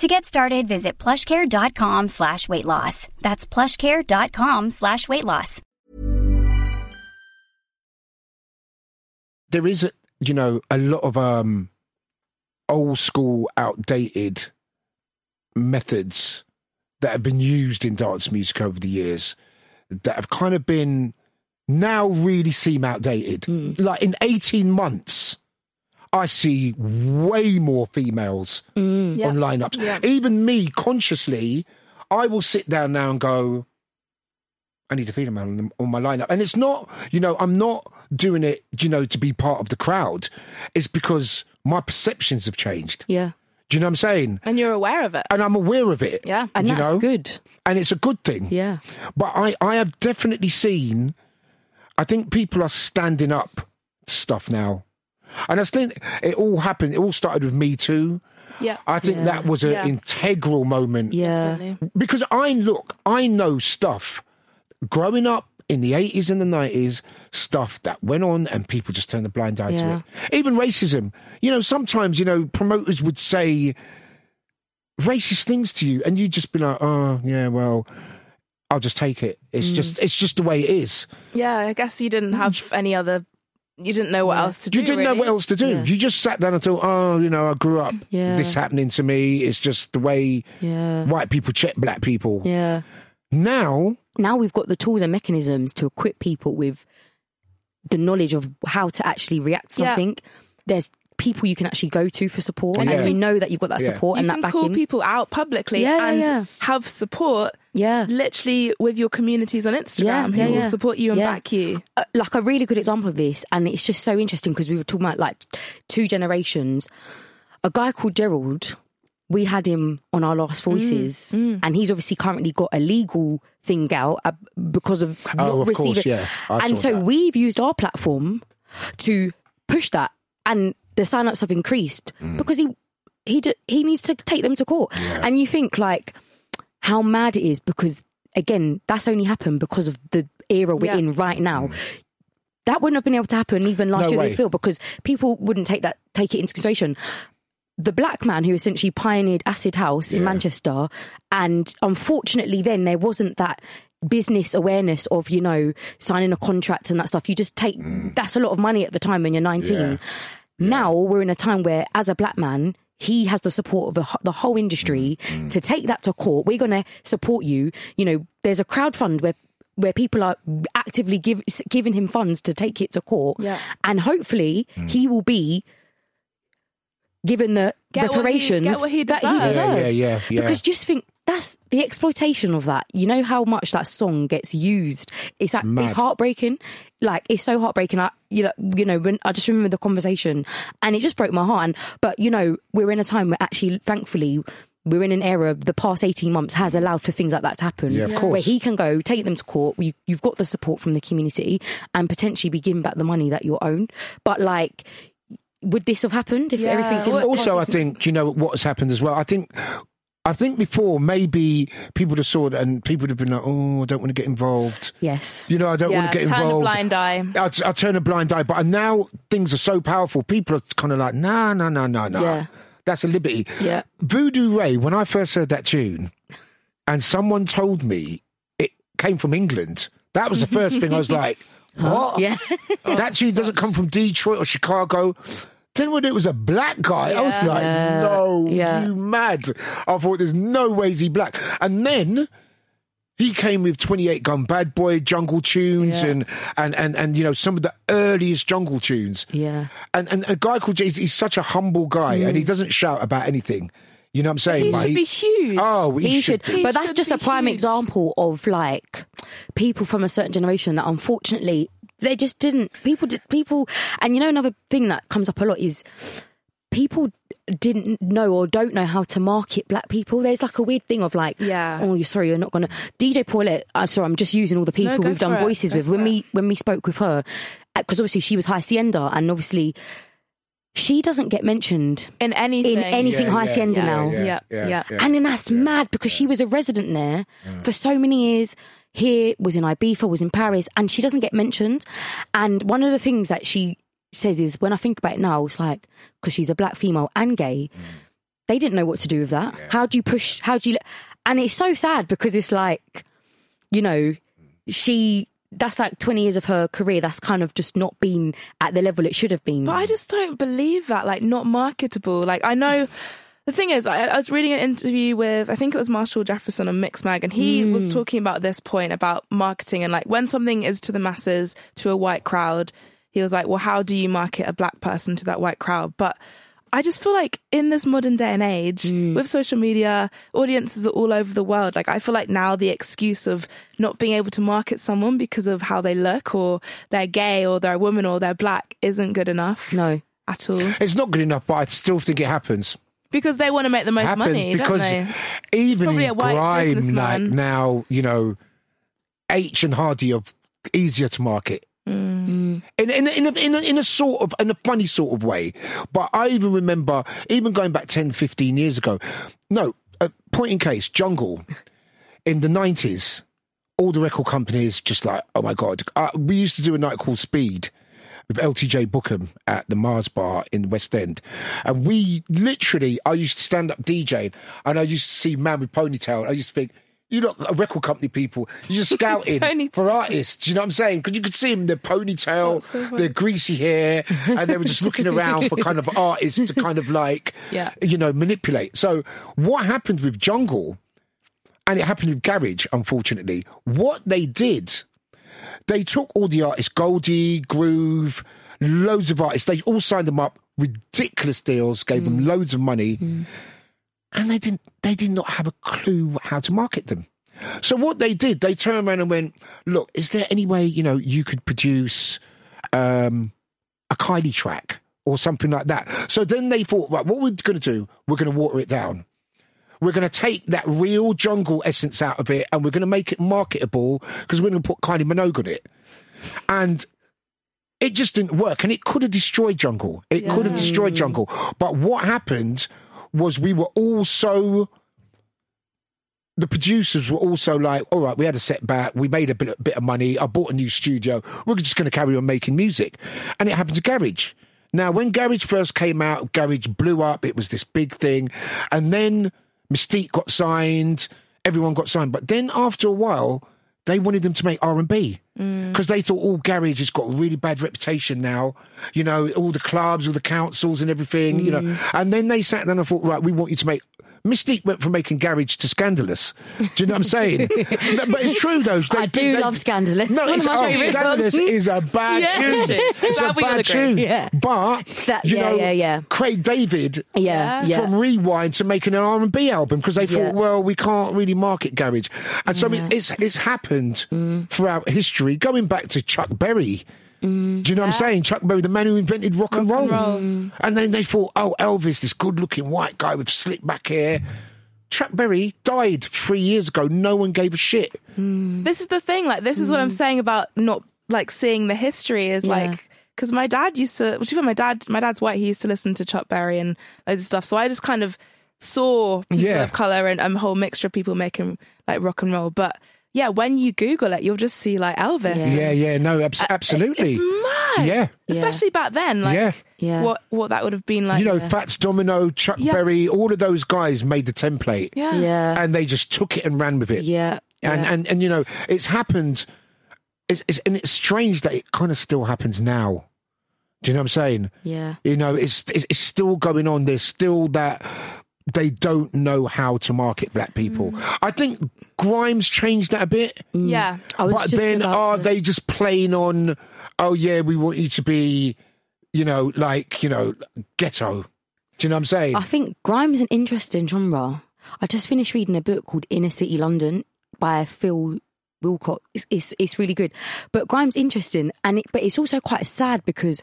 To get started, visit plushcare.com slash weight loss. That's plushcare.com slash weight loss. There is, a, you know, a lot of um, old school, outdated methods that have been used in dance music over the years that have kind of been now really seem outdated. Like in 18 months, I see way more females mm. on lineups. Even me, consciously, I will sit down now and go, I need to feed a female on, on my lineup. And it's not, you know, I'm not doing it, you know, to be part of the crowd. It's because my perceptions have changed. Yeah. Do you know what I'm saying? And you're aware of it. And I'm aware of it. Yeah. And that's know? good. And it's a good thing. Yeah. But I, I have definitely seen, I think people are standing up to stuff now. And I think it all happened, it all started with Me Too. Yeah. I think Yeah. that was an Yeah. integral moment. Yeah. Definitely. Because I look, I know stuff growing up in the 80s and the 90s, stuff that went on and people just turned a blind eye Yeah. to it. Even racism. You know, sometimes, you know, promoters would say racist things to you and you'd just be like, oh, yeah, well, I'll just take it. It's Mm. just, it's just the way it is. Yeah, I guess you didn't have any other. You didn't know what else to do. You didn't know what else to do. Yeah. You just sat down and thought, oh, you know, I grew up Yeah. this happening to me. It's just the way Yeah. white people check black people. Yeah. Now, now we've got the tools and mechanisms to equip people with the knowledge of how to actually react to Yeah. something. There's people you can actually go to for support, Yeah. and you know that you've got that Yeah. support You and can that call backing. people out publicly Yeah, yeah, and yeah. have support. Yeah. Literally with your communities on Instagram Yeah, who yeah, will yeah. support you and Yeah. back you. Uh, like a really good example of this, and it's just so interesting because we were talking about like two generations. A guy called Gerald we had him on our last voices, and he's obviously currently got a legal thing out uh, because of Oh, not of course, receiving. yeah. I and saw so that. we've used our platform to push that, and the sign-ups have increased Mm. because he he he needs to take them to court. And you think like how mad it is because again that's only happened because of the era we're Yeah. in right now. That wouldn't have been able to happen even last Mm. No year. way. They feel because people wouldn't take that take it into consideration. The black man who essentially pioneered acid house in Manchester, and unfortunately, then there wasn't that business awareness of you know signing a contract and that stuff. You just take that's a lot of money at the time when you're 19. Mm. Yeah. Now we're in a time where, as a black man, he has the support of the, whole industry Mm, to take that to court. We're going to support you. You know, there's a crowd fund where where people are actively give, giving him funds to take it to court, Yeah. and hopefully Mm. he will be given the Get what he- reparations get what he that he deserves. Yeah, yeah, yeah. Because just think. That's the exploitation of that. You know how much that song gets used. It's at, mad. it's heartbreaking. Like it's so heartbreaking. I, you know, you know, when I just remember the conversation, and it just broke my heart. And, but you know, we're in a time where actually, thankfully, we're in an era. The past eighteen months has allowed for things like that to happen. Yeah, of course. Where he can go take them to court. You, you've got the support from the community, and potentially be given back the money that you're owed. But like, would this have happened if Yeah. everything? Also, I think you know what has happened as well. I think. I think before maybe people would have saw that and people would have been like, "Oh, I don't want to get involved." yes. You know, I don't Yeah, want to get involved. turn a blind eye. I'll, I'll turn a blind eye. But now things are so powerful. People are kind of like, "Nah, nah, nah, nah, nah." Yeah. That's a liberty. Yeah. Voodoo Ray. When I first heard that tune, and someone told me it came from England, that was the first thing I was like, "What?" Yeah. that tune doesn't come from Detroit or Chicago. Then when it was a black guy, I was Yeah. like, no, Yeah. you mad. I thought there's no ways he black. And then he came with 28 gun bad boy jungle tunes Yeah. and, and, and, and, you know, some of the earliest jungle tunes. Yeah. And, and a guy called Jay, he's such a humble guy and he mm. doesn't shout about anything. You know what I'm saying? He Like, should be huge. Oh, he, he should, He but that's should just a prime huge. example of like people from a certain generation that unfortunately they just didn't people did people and you know another thing that comes up a lot is people didn't know or don't know how to market black people there's like a weird thing of like Yeah. oh you're sorry you're not gonna dj paulette i'm sorry i'm just using all the people go we've done it. voices Go with when it. we when we spoke with her because obviously she was hacienda and obviously she doesn't get mentioned in anything. in anything Yeah, yeah, hacienda yeah, now Yeah, yeah. and then that's mad because she was a resident there for so many years. Here was in Ibiza, was in Paris, and she doesn't get mentioned. And one of the things that she says is, when I think about it now, it's like because she's a black female and gay, mm. they didn't know what to do with that. How do you push? How do you? And it's so sad because it's like, you know, she. That's like 20 years of her career. That's kind of just not been at the level it should have been. But I just don't believe that, like, not marketable. Like, I know. The thing is, I, I was reading an interview with, I think it was Marshall Jefferson on Mixmag, and he was hmm. talking about this point about marketing and like when something is to the masses, to a white crowd, he was like, well, how do you market a black person to that white crowd? But I just feel like in this modern day and age, hmm. with social media, audiences are all over the world. Like, I feel like now the excuse of not being able to market someone because of how they look or they're gay or they're a woman or they're black isn't good enough no. at all It's not good enough, but I still think it happens. Because they want to make the most happens money, because don't they? even probably in a white grime, like businessman. now, you know, H and Hardy are easier to market. Mm. In, in, in, a, in, a, in a sort of in a funny sort of way but i even remember even going back 10 15 years ago no a point in case jungle in the 90s all the record companies just like oh my god uh, we used to do a night called speed with LTJ Bukem at the Mars Bar in West End. And we literally, I used to stand up DJing and I used to see man with ponytail. I used to think, you look a record company people, you're just scouting for artists. You know what I'm saying? Because you could see them, their ponytail, so their greasy hair, and they were just looking around for kind of artists to kind of like, Yeah. you know, manipulate. So what happened with Jungle, and it happened with Garage, unfortunately, what they did they took all the artists, Goldie, Groove, loads of artists. They all signed them up, ridiculous deals, gave them loads of money, and they didn't. They did not have a clue how to market them. So what they did, they turned around and went, "Look, is there any way you know you could produce um, a Kylie track or something like that?" So then they thought, right, what we're going to do, we're going to water it down. We're going to take that real jungle essence out of it and we're going to make it marketable because we're going to put Kylie Minogue on it. And it just didn't work. And it could have destroyed jungle. It could have destroyed jungle. But what happened was we were all so the producers were also like, all right, we had a setback, we made a bit, bit of money, I bought a new studio, we're just going to carry on making music. And it happened to Garage. Now, when Garage first came out, Garage blew up, it was this big thing. And then Mis-Teeq got signed, everyone got signed. But then after a while, they wanted them to make R&B because mm. they thought all garage has got a really bad reputation now. You know, all the clubs, all the councils and everything, you know. Mm. And then they sat down and thought, right, we want you to make Mis-Teeq went from making garage to scandalous. Do you know what I'm saying? No, but it's true though. They- I do they- love Scandalous. No, One of it's, my oh, scandalous songs. is a bad Yeah. tune. It's a Glad we all bad tune. Yeah. But That- you yeah, know, yeah, yeah. Craig David Yeah, yeah. from Rewind to making an R and B album because they thought, well, we can't really market garage, and so it- it's it's happened Mm. throughout history, going back to Chuck Berry. Mm. Do you know what I'm saying? Chuck Berry, the man who invented rock, and roll. roll. Mm. And then they thought, oh, Elvis, this good looking white guy with slick back hair. Chuck Berry died three years ago. No one gave a shit. Mm. This is the thing. Like, this is what I'm mm. saying about not like seeing the history is Yeah. like because my dad used to. Which even my dad, my dad's white. He used to listen to Chuck Berry and loads of stuff. So I just kind of saw people Yeah. of color and and a whole mixture of people making like rock and roll. But yeah, when you Google it, you'll just see like Elvis. Yeah. Yeah, yeah, no, abs- Uh, absolutely. It's mad. Yeah. Especially back then. Like Yeah. Yeah. what what that would have been like. you know, Fats Domino, Chuck Yeah. Berry, all of those guys made the template. yeah. Yeah. And they just took it and ran with it. yeah. And, yeah. and, and, you know, it's happened. It's, it's, and it's strange that it kind of still happens now. Do you know what I'm saying? yeah. You know, it's, it's, it's still going on. There's still that they don't know how to market black people. Mm. I think Grimes changed that a bit. Yeah. I was But then are to- they just playing on, oh, yeah, we want you to be, you know, like, you know, ghetto? Do you know what I'm saying? I think Grimes is an interesting genre. I just finished reading a book called Inner City London by Phil Wilcott. It's, it's, it's really good, but grime's interesting, and it, but it's also quite sad because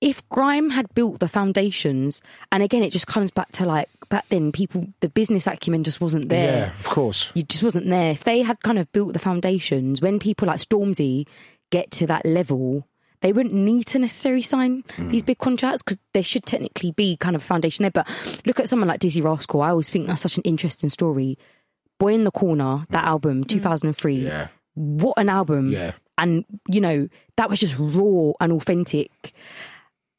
if grime had built the foundations, and again, it just comes back to like back then, people the business acumen just wasn't there. Yeah, of course. You just wasn't there. If they had kind of built the foundations, when people like Stormzy get to that level, they wouldn't need to necessarily sign Mm. these big contracts because there should technically be kind of a foundation there. But look at someone like Dizzee Rascal. I always think that's such an interesting story. Boy in the Corner, that album, 2003. Mm. Yeah. What an album. Yeah. And, you know, that was just raw and authentic.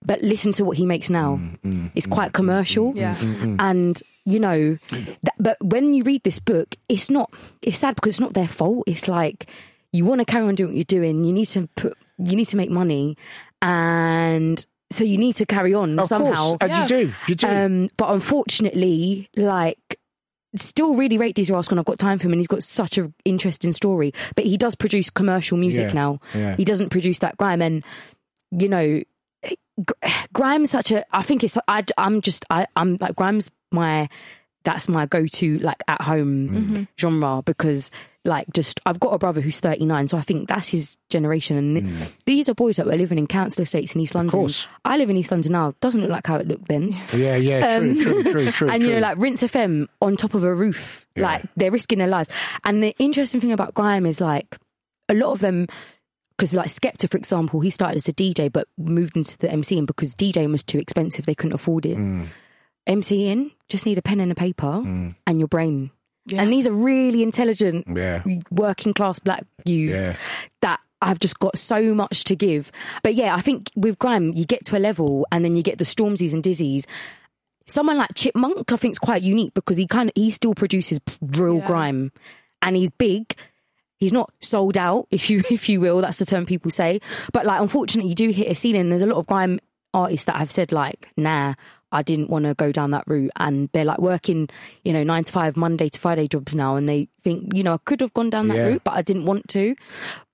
But listen to what he makes now. Mm, mm it's mm, quite mm, commercial. Yeah. And, you know, that, but when you read this book, it's not, it's sad because it's not their fault. It's like, you want to carry on doing what you're doing. You need to put, you need to make money. And so you need to carry on Of somehow. course. And you do. You do. Um, but unfortunately, like, still really rate Dizzee Rascal. and I've got time for him, and he's got such an interesting story. But he does produce commercial music Yeah, now. yeah. He doesn't produce that grime, and you know, gr- grime's such a. I think it's. I, I'm just. I, I'm like grime's my. That's my go-to like at home Mm-hmm. genre because like just I've got a brother who's 39 so I think that's his generation and these are boys that were living in council estates in East London. Mm. I live in East London now. Doesn't look like how it looked then. yeah, yeah, true, Um, true, true, true. and you know, like Rinse FM on top of a roof, Yeah. like they're risking their lives. And the interesting thing about grime is like a lot of them, because like Skepta, for example, he started as a DJ but moved into the MCing because DJing was too expensive; they couldn't afford it. Mm. MCing just need a pen and a paper and your brain. Yeah. And these are really intelligent, Yeah. working class black youths Yeah. that I've just got so much to give. But yeah, I think with grime, you get to a level and then you get the Stormzies and Dizzies. Someone like Chipmunk, I think, is quite unique because he kind of he still produces real Yeah. grime, and he's big. He's not sold out, if you if you will. That's the term people say. But like, unfortunately, you do hit a ceiling. There's a lot of grime artists that have said like, "Nah, I didn't want to go down that route," and they're like working, you know, nine to five, Monday to Friday jobs now, and they think, you know, I could have gone down that Yeah. route, but I didn't want to.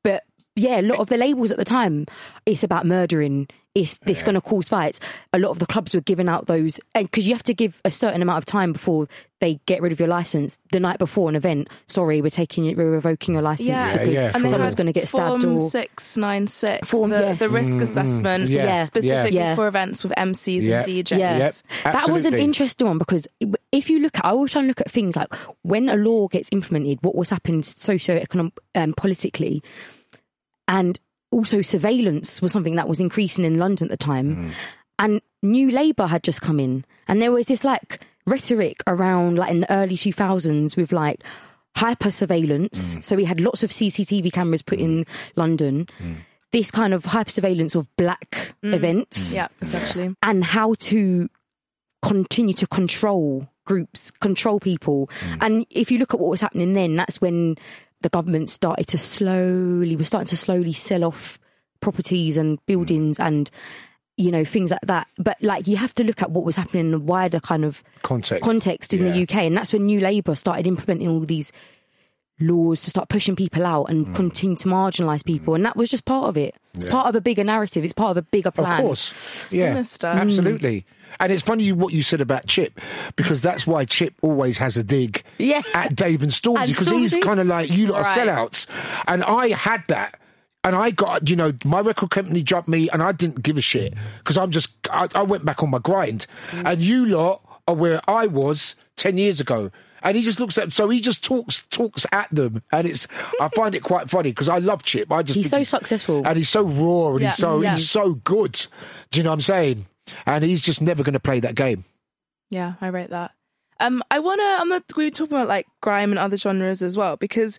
But yeah, a lot of the labels at the time, it's about murdering. It's this going to cause fights. A lot of the clubs were giving out those, and because you have to give a certain amount of time before they get rid of your license. The night before an event, sorry, we're taking it, we're revoking your license Yeah. because Yeah, and they someone's going to get stabbed form or six nine six Form- the, yes. the risk assessment yeah, Yeah. specifically Yeah. for events with MCs Yeah. and DJs. Yes, Yep, that was an interesting one because if you look at, I always try and look at things like when a law gets implemented, what was happened socio-economic, um, politically, and also surveillance was something that was increasing in London at the time, and New Labour had just come in, and there was this like rhetoric around like in the early two thousands with like hyper surveillance. Mm. So we had lots of CCTV cameras put in mm. London. Mm. This kind of hyper surveillance of black events Yeah, essentially. and how to continue to control groups, control people. And if you look at what was happening then, that's when the government started to slowly, we're starting to slowly sell off properties and buildings and, you know, things like that. But like you have to look at what was happening in the wider kind of Context. context in Yeah. the UK. And that's when New Labour started implementing all these laws to start pushing people out and Mm. continue to marginalise people. And that was just part of it. It's part of a bigger narrative. It's part of a bigger plan Of course. Yeah. Sinister. Absolutely. And it's funny what you said about Chip, because that's why Chip always has a dig Yeah. at Dave and Stormzy, because he's kind of like, you lot are sellouts. And I had that. And I got, you know, my record company jumped me and I didn't give a shit because I'm just, I, I went back on my grind. Mm. And you lot are where I was 10 years ago. And he just looks at, so he just talks, talks at them. And it's, I find it quite funny because I love Chip. I just He's so successful. and he's so raw and Yeah, he's so yeah. he's so good. Do you know what I'm saying? And he's just never going to play that game. Yeah, I rate that. Um, I wanna. I'm not. We were talking about like grime and other genres as well because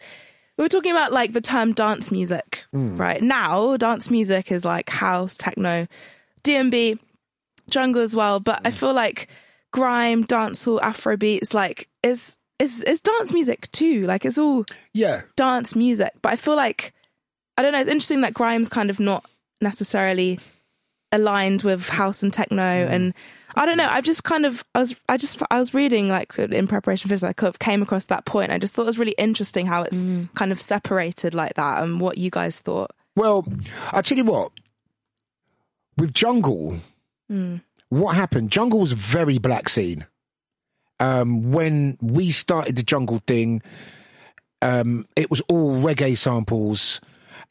we were talking about like the term dance music. Right now, dance music is like house, techno, D&B, jungle as well. But I feel like grime, dancehall, Afrobeats, like is is is dance music too. Like it's all Yeah, dance music. But I feel like I don't know. It's interesting that grime's kind of not necessarily aligned with house and techno and I don't know. I've just kind of I was I just I was reading like in preparation for this. I kind of came across that point. I just thought it was really interesting how it's kind of separated like that and what you guys thought. Well, I tell you what. With Jungle, what happened? Jungle was a very black scene. Um, when we started the Jungle thing, um, it was all reggae samples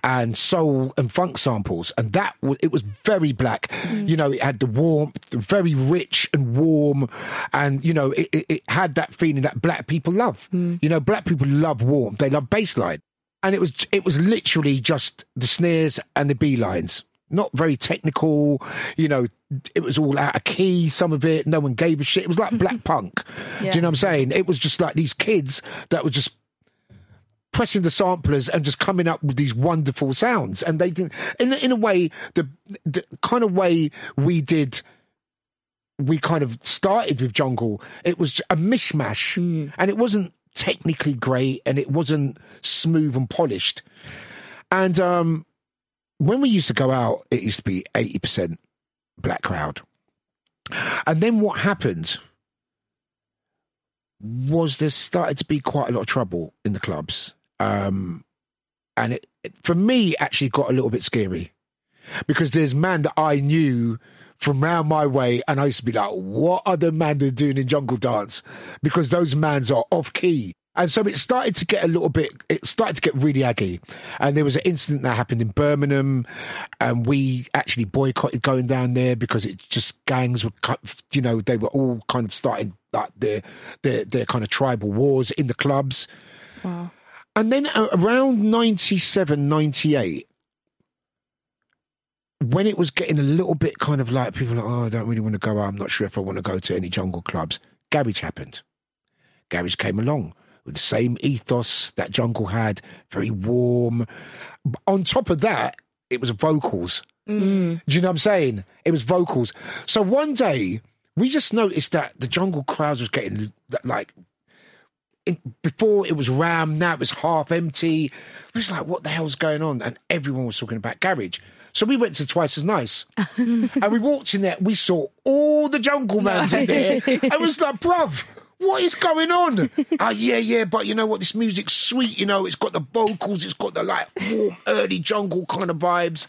and soul and funk samples, and that was it was very black. Mm. You know, it had the warmth, very rich and warm, and you know, it, it, it had that feeling that black people love. Mm. You know, black people love warmth; they love bassline, and it was it was literally just the snares and the B lines. Not very technical, you know. It was all out of key. Some of it, no one gave a shit. It was like black punk. Do you know what I'm saying? It was just like these kids that were just pressing the samplers and just coming up with these wonderful sounds. And they didn't, in, in a way, the, the kind of way we did, we kind of started with Jungle, it was a mishmash and it wasn't technically great and it wasn't smooth and polished. And um, when we used to go out, it used to be 80% black crowd. And then what happened was there started to be quite a lot of trouble in the clubs. Um, and it, it, for me, actually got a little bit scary because there's man that I knew from round my way, and I used to be like, what are the man they're doing in jungle dance? Because those mans are off key. And so it started to get a little bit, it started to get really aggy. And there was an incident that happened in Birmingham, and we actually boycotted going down there because it just gangs were, you know, they were all kind of starting like their, their, their kind of tribal wars in the clubs. And then around 97, 98, when it was getting a little bit kind of like people like, oh, I don't really want to go out. I'm not sure if I want to go to any jungle clubs. Garage happened. Garage came along with the same ethos that jungle had, very warm. On top of that, it was vocals. Mm. Do you know what I'm saying? It was vocals. So one day, we just noticed that the jungle crowds was getting like in, before it was rammed, now it was half empty. It was like, what the hell's going on? And everyone was talking about garage. So we went to Twice as Nice. and we walked in there, we saw all the jungle mans in there. I was like, bruv, what is going on? Ah, yeah, yeah, but you know what? This music's sweet, you know, it's got the vocals, it's got the like warm, early jungle kind of vibes.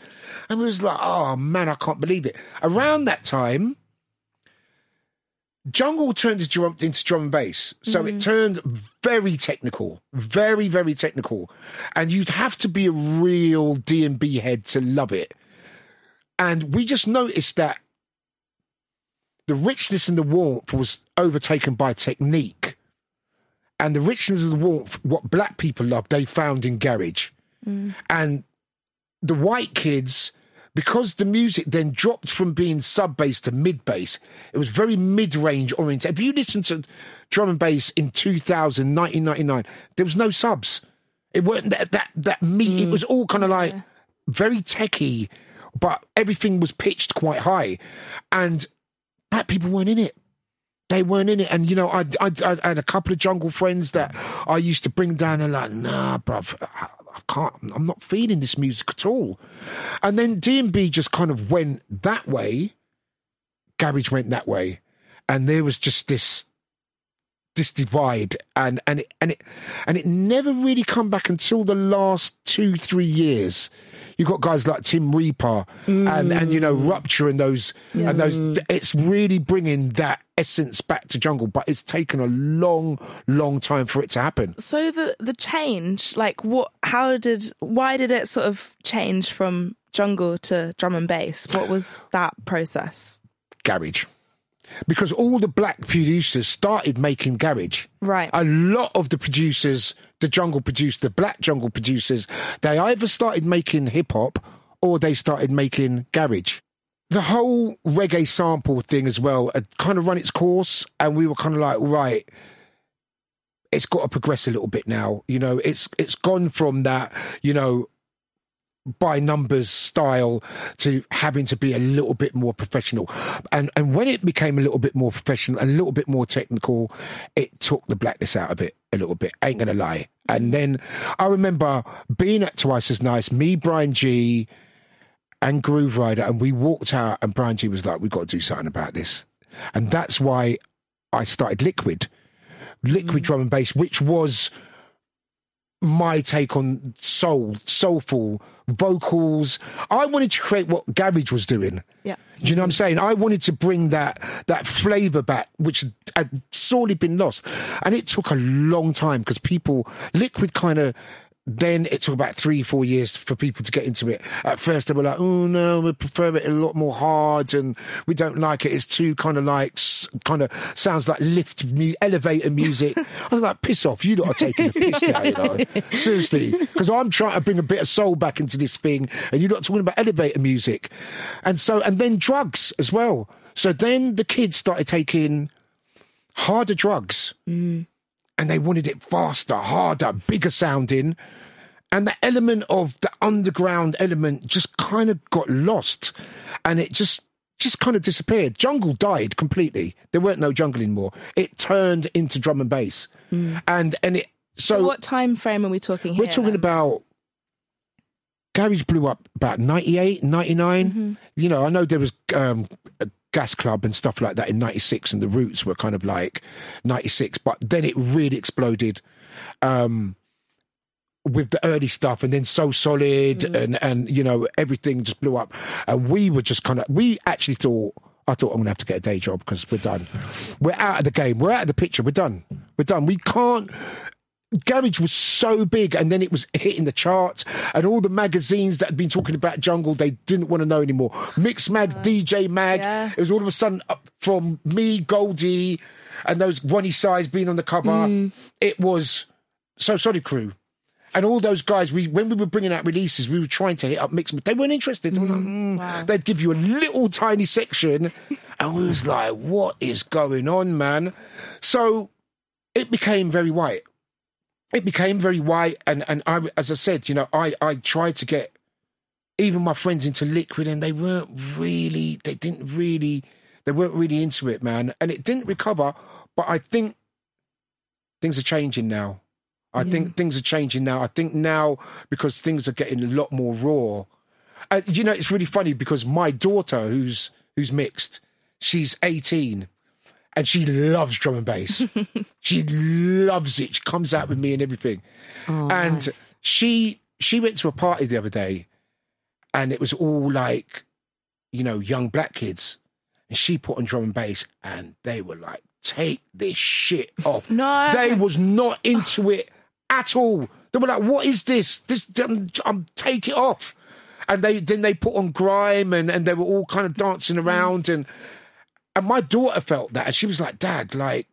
And we was like, oh man, I can't believe it. Around that time, Jungle turned into drum, into drum and bass. So it mm-hmm. turned very technical, very, very technical. And you'd have to be a real D&B head to love it. And we just noticed that the richness and the warmth was overtaken by technique. And the richness and the warmth, what black people love, they found in garage. Mm. And the white kids, because the music then dropped from being sub bass to mid bass, it was very mid range oriented. If you listen to drum and bass in 2000, 1999, there was no subs. It weren't that that that meat. It mm. was all kind of like very techy, but everything was pitched quite high, and black people weren't in it. They weren't in it, and you know, I, I, I had a couple of jungle friends that I used to bring down and like, nah, bruv, I, can't. I'm not feeling this music at all. And then D&B just kind of went that way. Garage went that way, and there was just this this divide and and it, and it and it never really come back until the last two three years you've got guys like tim reaper and and you know rupture and those and those mm. it's really bringing that essence back to jungle but it's taken a long long time for it to happen So the the change, like what? How did? Why did it sort of change from jungle to drum and bass? What was that process? garage because all the black producers started making garage Right. a lot of the producers, the jungle producers, the black jungle producers, they either started making hip hop or they started making garage. The whole reggae sample thing as well had kind of run its course, and we were kind of like, right, it's got to progress a little bit now. You know, it's it's gone from that, you know, by numbers style to having to be a little bit more professional. And and when it became a little bit more professional, a little bit more technical, it took the blackness out of it a little bit. Ain't gonna lie. And then I remember being at Twice as Nice, me, Bryan Gee, and Grooverider, and we walked out, and Bryan Gee was like, "We've got to do something about this," and that's why I started Liquid, Liquid mm. Drum and Bass, which was my take on soul, soulful vocals. I wanted to create what Garage was doing. Yeah. Do you know what I'm saying? I wanted to bring that that flavour back, which had sorely been lost, and it took a long time because people Liquid kind of. Then it took about three, four years for people to get into it. At first, they were like, "Oh no, we prefer it a lot more hard, and we don't like it. It's too kind of like, kind of sounds like lift, mu- elevator music." I was like, "Piss off! You lot are taking the piss now, you know? Seriously, because I'm trying to bring a bit of soul back into this thing, and you're not talking about elevator music, and so and then drugs as well. So then the kids started taking harder drugs mm. And they wanted it faster, harder, bigger sounding. And the element of the underground element just kind of got lost and it just just kind of disappeared. Jungle died completely. There weren't no jungle anymore. It turned into drum and bass. And and it so, So, what time frame are we talking here? we're talking then? about Garage blew up about 98, 99. You know, I know there was um, gas club and stuff like that in 96 and the roots were kind of like 96, but then it really exploded um, with the early stuff and then So Solid and, and, you know, everything just blew up. And we were just kind of, we actually thought, I thought I'm going to have to get a day job because we're done. We're out of the game. We're out of the picture. We're done. We're done. We can't. Garage was so big, and then it was hitting the charts, and all the magazines that had been talking about jungle, they didn't want to know anymore. Mixmag, DJ Mag, yeah. it was all of a sudden up from me, Goldie, and those Roni Size being on the cover. It was so Solid Crew. And all those guys, we when we were bringing out releases, we were trying to hit up mix. They weren't interested. They were like, mm. They'd give you a little tiny section, and we was like, "What is going on, man?" So it became very white. It became very white, and and I, as I said, you know, I I tried to get even my friends into liquid, and they weren't really. They didn't really. They weren't really into it, man, and it didn't recover. But I think things are changing now. I think things are changing now. I think now because things are getting a lot more raw. Uh, you know, it's really funny because my daughter, who's who's mixed, she's eighteen, and she loves drum and bass. she loves it. She comes out with me and everything. Oh, and she she went to a party the other day, and it was all like, you know, young black kids, and she put on drum and bass, and they were like, "Take this shit off." No. they was not into it at all. They were like, "What is this? This, I'm take it off." And they then they put on grime, and and they were all kind of dancing mm. around, and and my daughter felt that, and she was like, "Dad, like,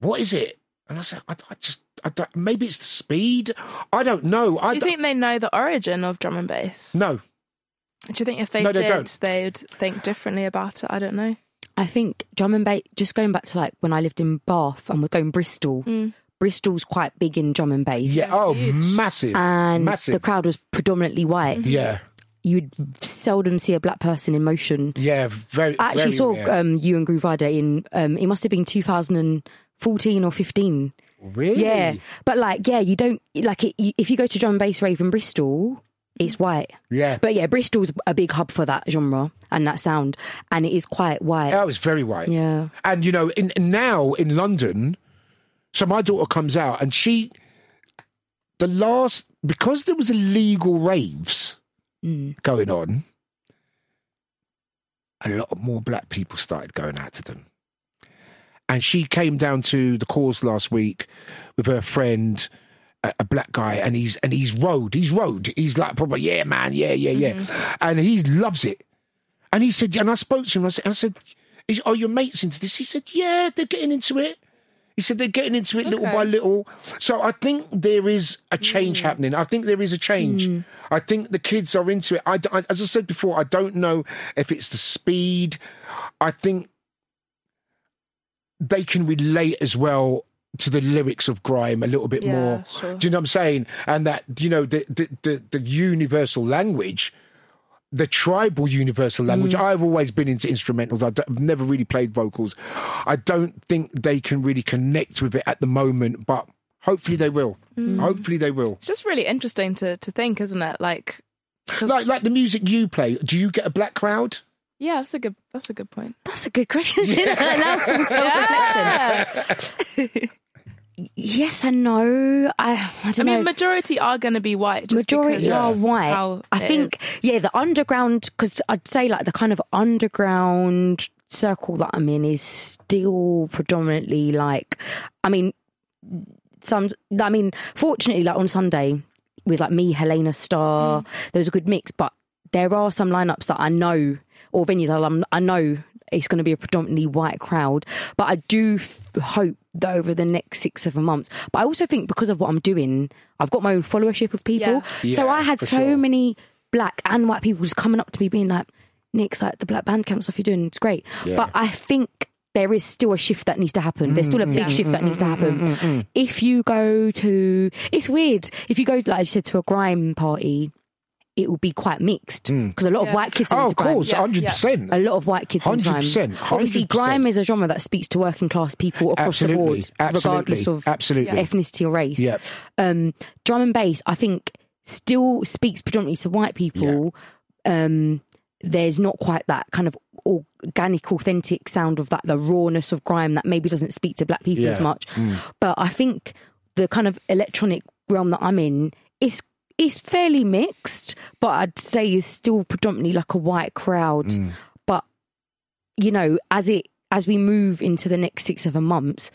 what is it?" And I said, "I, I just, I don't, maybe it's the speed. I don't know. I Do you think they know the origin of drum and bass? no." Do you think if they No, they did, don't. they'd think differently about it? I don't know. I think drum and bass. Just going back to like when I lived in Bath and we're going Bristol. Mm. Bristol's quite big in drum and bass. Yeah. Oh, massive. and massive. the crowd was predominantly white. yeah. You'd seldom see a black person in motion. Yeah. Very. I actually very saw rare. um, you and Grooverider in. Um, it must have been 2014 or 15. really. Yeah, but like, yeah, you don't like it. You, if you go to drum and bass rave in Bristol, it's white. Yeah. But yeah, Bristol's a big hub for that genre and that sound, and it is quite white. Oh, it's very white. Yeah. And you know, in now in London, so my daughter comes out and she, the last because there was illegal raves Mm. going on, a lot more black people started going out to them. And she came down to the cause last week with her friend, a, a black guy, and he's and he's rode, he's rode, he's like probably yeah, man, yeah, yeah, yeah, mm-hmm. and he loves it. And he said, and I spoke to him. I said, I said, is, are your mates into this? He said, yeah, they're getting into it. He said they're getting into it little by little. So I think there is a change mm. happening. I think there is a change. Mm. I think the kids are into it. I, I- as I said before, I don't know if it's the speed. I think they can relate as well to the lyrics of grime a little bit Yeah, more. sure. Do you know what I'm saying? And that you know the the the, the universal language the tribal universal language. Mm. I've always been into instrumentals. I d- I've never really played vocals. I don't think they can really connect with it at the moment, but hopefully they will. Mm. Hopefully they will. It's just really interesting to to think, isn't it? Like, 'cause- Like like the music you play. Do you get a black crowd? yeah, that's a good that's a good point. That's a good question. now some self-reflection. Yes and no. I, I I mean, know. majority are going to be white. Majority are white. I think, is. yeah, the underground, because I'd say like the kind of underground circle that I'm in is still predominantly like, I mean, some, I mean, fortunately, like on Sunday with like me, Helena Star, mm. there was a good mix, but there are some lineups that I know or venues I'm, I know it's going to be a predominantly white crowd, but I do f- hope that over the next six, seven months. But I also think because of what I'm doing, I've got my own followership of people. Yeah. So Yeah, I had so sure. many black and white people just coming up to me being like, Nick's like the black band camp stuff you're doing, it's great. Yeah. But I think there is still a shift that needs to happen. There's still a big mm-hmm. shift that needs to mm-hmm. happen. Mm-hmm. If you go to, it's weird. If you go, like I said, to a grime party, it will be quite mixed because a lot of white kids. are Oh, into of grime. course, Yeah, hundred percent. A lot of white kids into grime. 100%, Obviously, 100%. grime is a genre that speaks to working class people across Absolutely, the board, absolutely, regardless of absolutely. ethnicity or race. Yep. Um, drum and bass, I think, still speaks predominantly to white people. Um, there's not quite that kind of organic, authentic sound of that, the rawness of grime that maybe doesn't speak to black people Yeah. as much. But I think the kind of electronic realm that I'm in is is fairly mixed, but I'd say it's still predominantly like a white crowd. Mm. But you know, as it as we move into the next six seven months,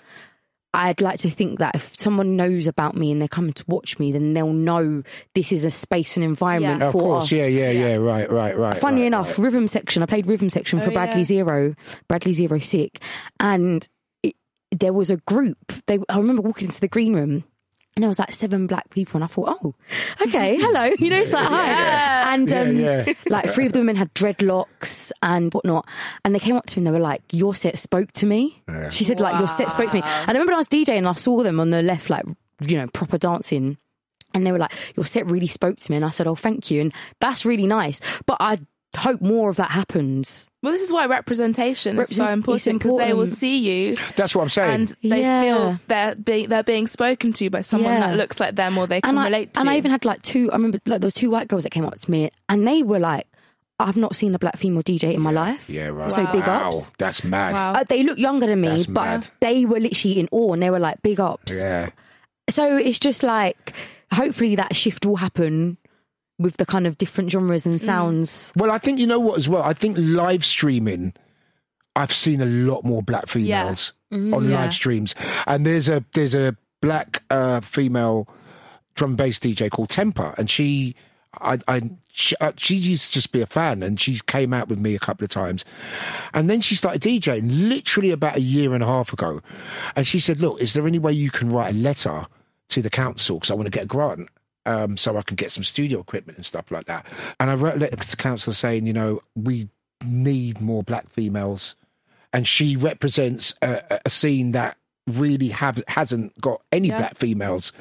I'd like to think that if someone knows about me and they're coming to watch me, then they'll know this is a space and environment Yeah. Of course, us. yeah, yeah, yeah, right, right, right. Funny right, enough, right. rhythm section. I played rhythm section for Oh, Bradley yeah. Zero, Bradley Zero Sick, and it, there was a group. They, I remember walking into the green room. And there was like seven black people, and I thought, oh, okay, hello. You know, it's like, hi. And Yeah, um, yeah. like three of the women had dreadlocks and whatnot. And they came up to me and they were like, your set spoke to me. She said, like, your set spoke to me. And I remember I was DJing and I saw them on the left, like, you know, proper dancing. And they were like, your set really spoke to me. And I said, oh, thank you. And that's really nice. But I hope more of that happens. Well, this is why representation is so Represent- important because they will see you That's what I'm saying. and they Yeah. feel they're being they're being spoken to by someone Yeah. that looks like them or they can and I, relate to. and I even had like two, I remember like there were two white girls that came up to me and they were like, I've not seen a black female DJ in my life. yeah, right. So big wow, ups. That's mad. Wow. Uh, they look younger than me, That's but mad. they were literally in awe and they were like, big ups. Yeah. So it's just like, hopefully that shift will happen with the kind of different genres and sounds. Well, I think you know what as well. I think live streaming. I've seen a lot more black females on Yeah. live streams, and there's a there's a black uh, female drum bass DJ called Temper, and she. I, I she, uh, she used to just be a fan, and she came out with me a couple of times, and then she started DJing literally about a year and a half ago, and she said, "Look, is there any way you can write a letter to the council because I want to get a grant?" Um, so I can get some studio equipment and stuff like that. And I wrote a letter to council saying, you know, we need more black females and she represents a, a scene that really have hasn't got any Yeah. black females.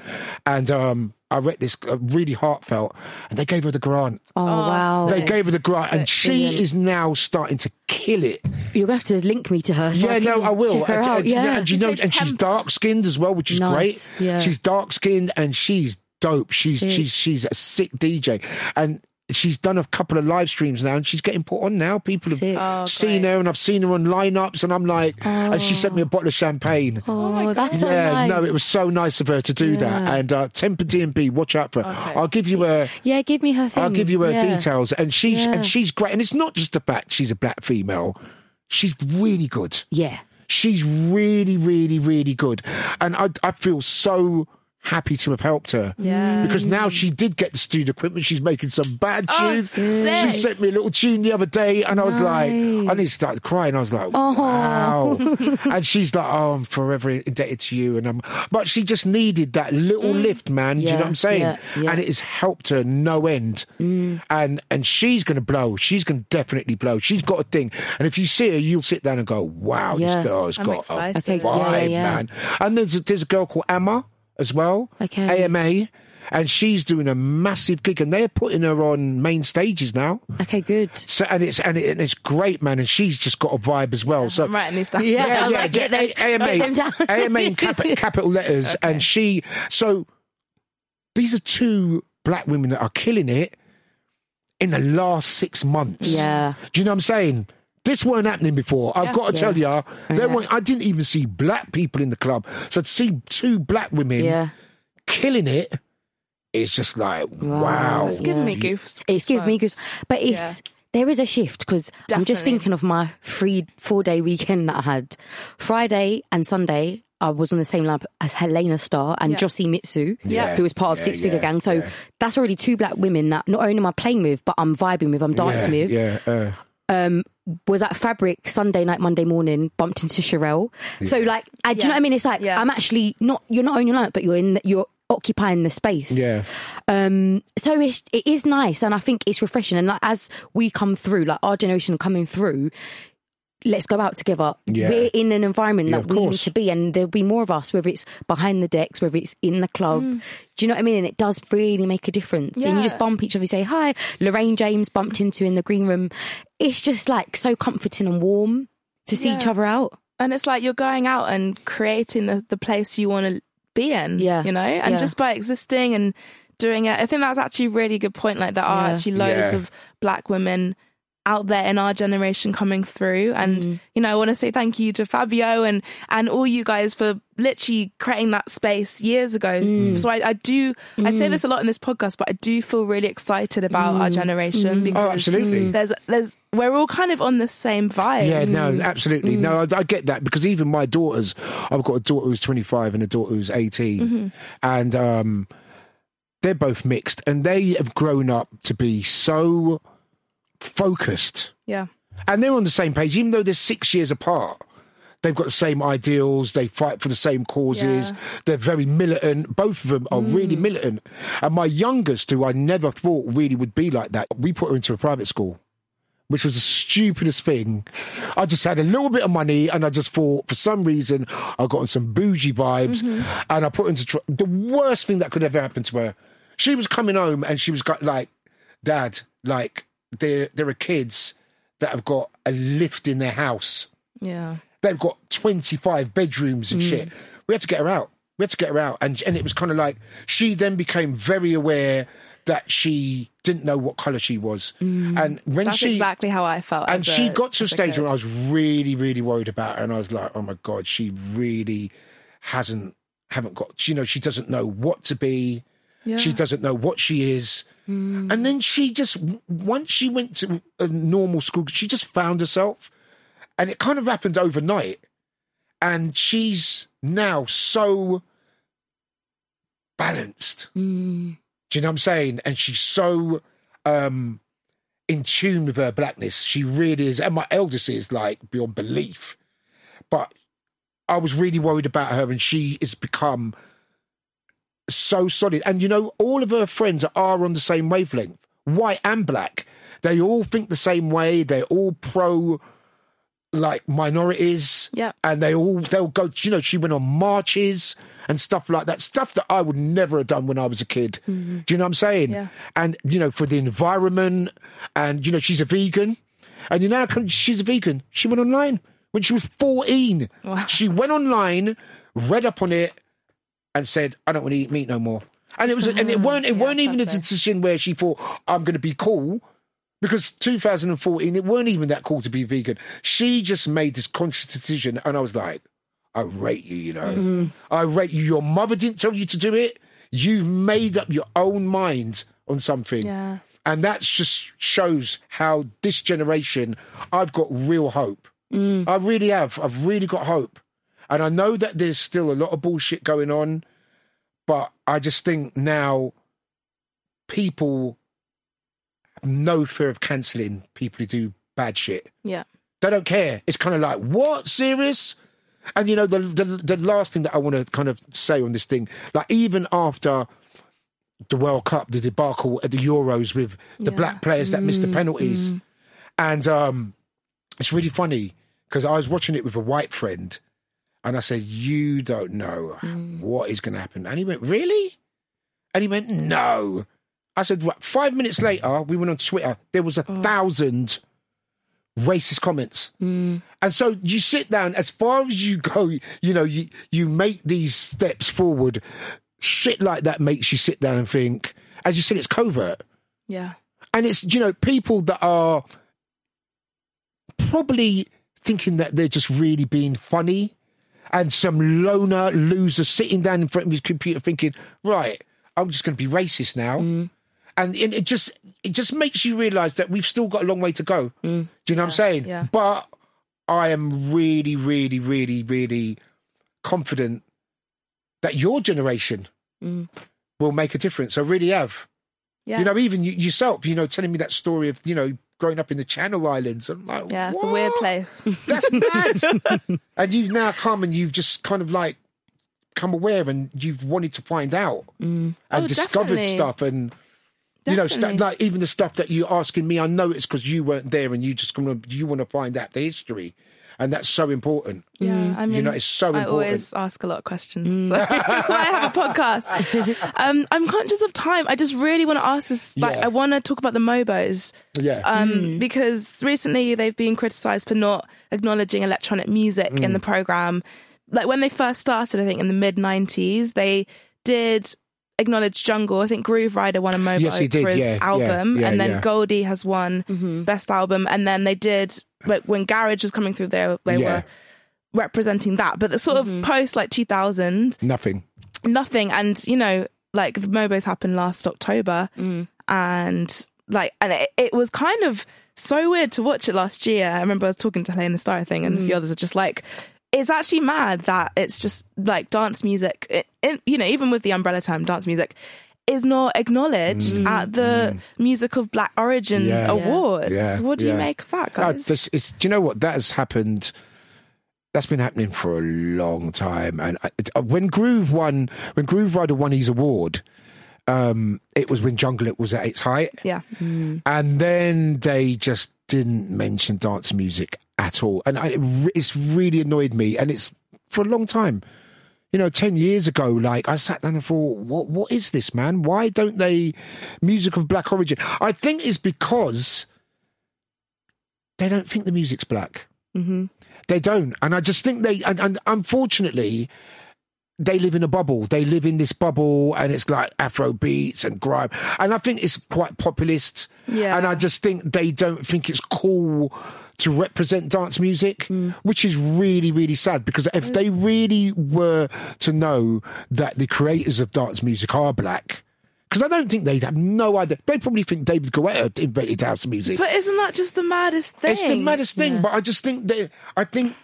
And um, I read this uh, really heartfelt, and they gave her the grant. Oh, wow. They gave her the grant, and she Brilliant. is now starting to kill it. You're gonna have to link me to her. So yeah, I no, I will. Check her And- out. and- Yeah. and you know, and she's dark skinned as well, which is Nice, great. yeah. She's dark skinned and she's dope. She's Sick. she's she's a sick DJ, and she's done a couple of live streams now, and she's getting put on now. People have Oh, seen great. her, and I've seen her on lineups, and I'm like, and she sent me a bottle of champagne. Oh, that's so yeah, nice. no, it was so nice of her to do that. And uh, Temper DMB, watch out for her. I'll give you her. Yeah, give me her thing. I'll give you her Yeah. details, and she's Yeah. and she's great. And it's not just the fact she's a black female; she's really good. Yeah. She's really, really, really good, and I I feel so happy to have helped her. Yeah. because now she did get the studio equipment. She's making some bad Oh, tunes. sick. She sent me a little tune the other day, and I was like, I need to start crying. I was like, Oh. wow. and she's like, oh, I'm forever indebted to you. And I'm, but she just needed that little lift, man. Do you know Mm. What I'm saying? yeah, yeah. And it has helped her no end. Mm. And and she's going to blow. She's going to definitely blow. She's got a thing. And if you see her, you'll sit down and go, wow, Yeah. this girl's I'm got excited. a Okay, vibe, yeah, yeah, yeah. man. And there's a, there's a girl called Emma as well. Okay. AMA. And she's doing a massive gig, and they're putting her on main stages now. Okay, good. So and it's and, it, and it's great, man. And she's just got a vibe as well. So I'm writing these down. Yeah. I was yeah, like, get those- AMA, write them down. AMA in cap- capital letters, and she. So these are two black women that are killing it in the last six months. Yeah. do you know what I'm saying? This weren't happening before. I've got to tell you, there weren't. I didn't even see black people in the club. So to see two black women Yeah. killing it, it's just like wow. It's giving me Yeah. goofs. It's giving me good, but it's Yeah. there is a shift because I'm just thinking of my free four day weekend that I had. Friday and Sunday, I was on the same lab as Helena Star and Yeah. Jossy Mitsu, Yeah. who was part of Yeah, Six Figure yeah, Gang. So yeah. that's already two black women that not only am I playing with, but I'm vibing with, I'm dancing with. yeah, uh, Was at Fabric Sunday night, Monday morning, bumped into Sherelle. So like, I, do you know what I mean? It's like Yeah. I'm actually not. You're not on your it, but you're in. The, you're occupying the space. yeah. Um, so it's, it is nice, and I think it's refreshing. And like, as we come through, like our generation coming through, let's go out together. Yeah. We're in an environment Yeah, that of we need to be, and there'll be more of us, whether it's behind the decks, whether it's in the club. Mm. Do you know what I mean? And it does really make a difference. And you just bump each other, you say hi. Lorraine James bumped into in the green room. It's just like so comforting and warm to see Yeah. each other out. And it's like you're going out and creating the, the place you want to be in. Yeah. You know, and Yeah. just by existing and doing it, I think that's actually a really good point. Like, there are Yeah. actually loads Yeah. of black women out there in our generation coming through. And, Mm. you know, I want to say thank you to Fabio and, and all you guys for literally creating that space years ago. Mm. So I, I do, I say this a lot in this podcast, but I do feel really excited about Mm. our generation because Oh, absolutely. there's, there's, we're all kind of on the same vibe. Yeah, no, Mm. absolutely. No, I, I get that because even my daughters, I've got a daughter who's 25 and a daughter who's 18. Mm-hmm. And um, they're both mixed and they have grown up to be so focused. Yeah. And they're on the same page, even though they're six years apart. They've got the same ideals. They fight for the same causes. Yeah. They're very militant. Both of them are mm. really militant. And my youngest, who I never thought really would be like that, we put her into a private school which was the stupidest thing. I just had a little bit of money and I just thought, for some reason, I got on some bougie vibes mm-hmm. and I put into tr- the worst thing that could ever happen to her. She was coming home and she was got like, Dad, like, there, there are kids that have got a lift in their house. Yeah. They've got 25 bedrooms and mm. shit. We had to get her out. We had to get her out. And, and it was kind of like, she then became very aware that she didn't know what colour she was. Mm. And when That's she exactly how I felt. and she a- got to a stage where I was really, really worried about her, and I was like, "Oh my god, she really hasn't, haven't got. You know, she doesn't know what to be. She doesn't know what she is." And then she just once she went to a normal school, she just found herself, and it kind of happened overnight. And she's now so balanced. Do Do you know what I'm saying? And she's so um in tune with her blackness. She really is. And my eldest is like beyond belief. But I was really worried about her and she has become so solid. And you know, all of her friends are on the same wavelength, white and black. They all think the same way. They're all pro like minorities. Yeah. And they all they'll go you know, she went on marches and stuff like that. Stuff that I would never have done when I was a kid. Mm-hmm. Do you know what I'm saying? Yeah. And you know, for the environment and you know, she's a vegan. And you know come she's a vegan? She went online when she was 14. She went online, read up on it, and said, I don't want to eat meat no more. And it was and it weren't it weren't even a decision where she thought, I'm gonna be cool. Because 2014, it weren't even that cool to be vegan. She just made this conscious decision, and I was like, I rate you, you know. Mm-hmm. I rate you. Your mother didn't tell you to do it. You've made up your own mind on something. Yeah. And that just shows how this generation, I've got real hope. Mm. I really have. I've really got hope. And I know that there's still a lot of bullshit going on, but I just think now people have no fear of cancelling people who do bad shit. Yeah. They don't care. It's kind of like, what? Serious? And you know, the, the the last thing that I want to kind of say on this thing, like even after the World Cup, the debacle at the Euros with the Yeah. black players that missed the penalties, and um, it's really funny because I was watching it with a white friend, and I said, "You don't know mm. what is going to happen," and he went, "Really?" And he went, "No." I said, right. Five minutes later, we went on Twitter. There was a oh. thousand racist comments. Mm. And so you sit down, as far as you go, you know, you, you make these steps forward. Shit like that makes you sit down and think, as you said, it's covert. Yeah. And it's, you know, people that are probably thinking that they're just really being funny. And some loner loser sitting down in front of his computer thinking, right, I'm just going to be racist now. Mm. And it, it just it just makes you realise that we've still got a long way to go. Mm. Do you know what I'm saying? yeah. But I am really, really, really, really confident that your generation mm. will make a difference. I really have. Yeah. You know, even you, yourself, you know, telling me that story of, you know, growing up in the Channel Islands. I'm like, yeah, it's a weird place. That's mad. and you've now come and you've just kind of like come aware and you've wanted to find out mm. and Oh, discovered definitely. stuff and you know, st- like even the stuff that you're asking me, I know it's because you weren't there and you just gonna you want to find out the history, and that's so important. Yeah, I mean, know, it's so important. I important. always ask a lot of questions. So that's why I have a podcast. Um, I'm conscious of time. I just really want to ask this. Like, Yeah. I want to talk about the Mobos. Yeah. Um, because recently they've been criticised for not acknowledging electronic music in Mm. the program. Like when they first started, I think in the mid '90s, they did acknowledge Jungle. I think Grooverider won a Mobo Yes, he did, for his yeah, yeah, album, yeah, and then yeah. Goldie has won best album, and then they did like, when Garage was coming through. They they Yeah. were representing that, but the sort of mm-hmm. post like 2000, Nothing. nothing. And you know, like the Mobos happened last October, mm. and like, and it, it was kind of so weird to watch it last year. I remember I was talking to Helena Star thing, and a few mm. others are just like. It's actually mad that it's just like dance music, it, it, you know, even with the umbrella term dance music, is not acknowledged at the Music of Black Origin Yeah. Awards. Yeah, What do yeah. you make of that, Uh, guys? this is, do you know what? That has happened. That's been happening for a long time. And I, it- uh, when Groove won, when Grooverider won his award, um, it was when Jungle It was at its height. yeah. And then they just didn't mention dance music at all. And I, it it's really annoyed me. And it's for a long time. You know, 10 years ago, like, I sat down and thought, what, what is this, man? Why don't they music of black origin? I think it's because they don't think the music's black. Mm-hmm. They don't. And I just think they, and, and unfortunately, they live in a bubble. They live in this bubble, and it's like Afro beats and grime. And I think it's quite populist. Yeah. And I just think they don't think it's cool to represent dance music, which is really, really sad. Because if they really were to know that the creators of dance music are black, because I don't think they'd have no idea. They probably think David Guetta invented house music. But isn't that just the maddest thing? It's the maddest thing, but I just think they. I think.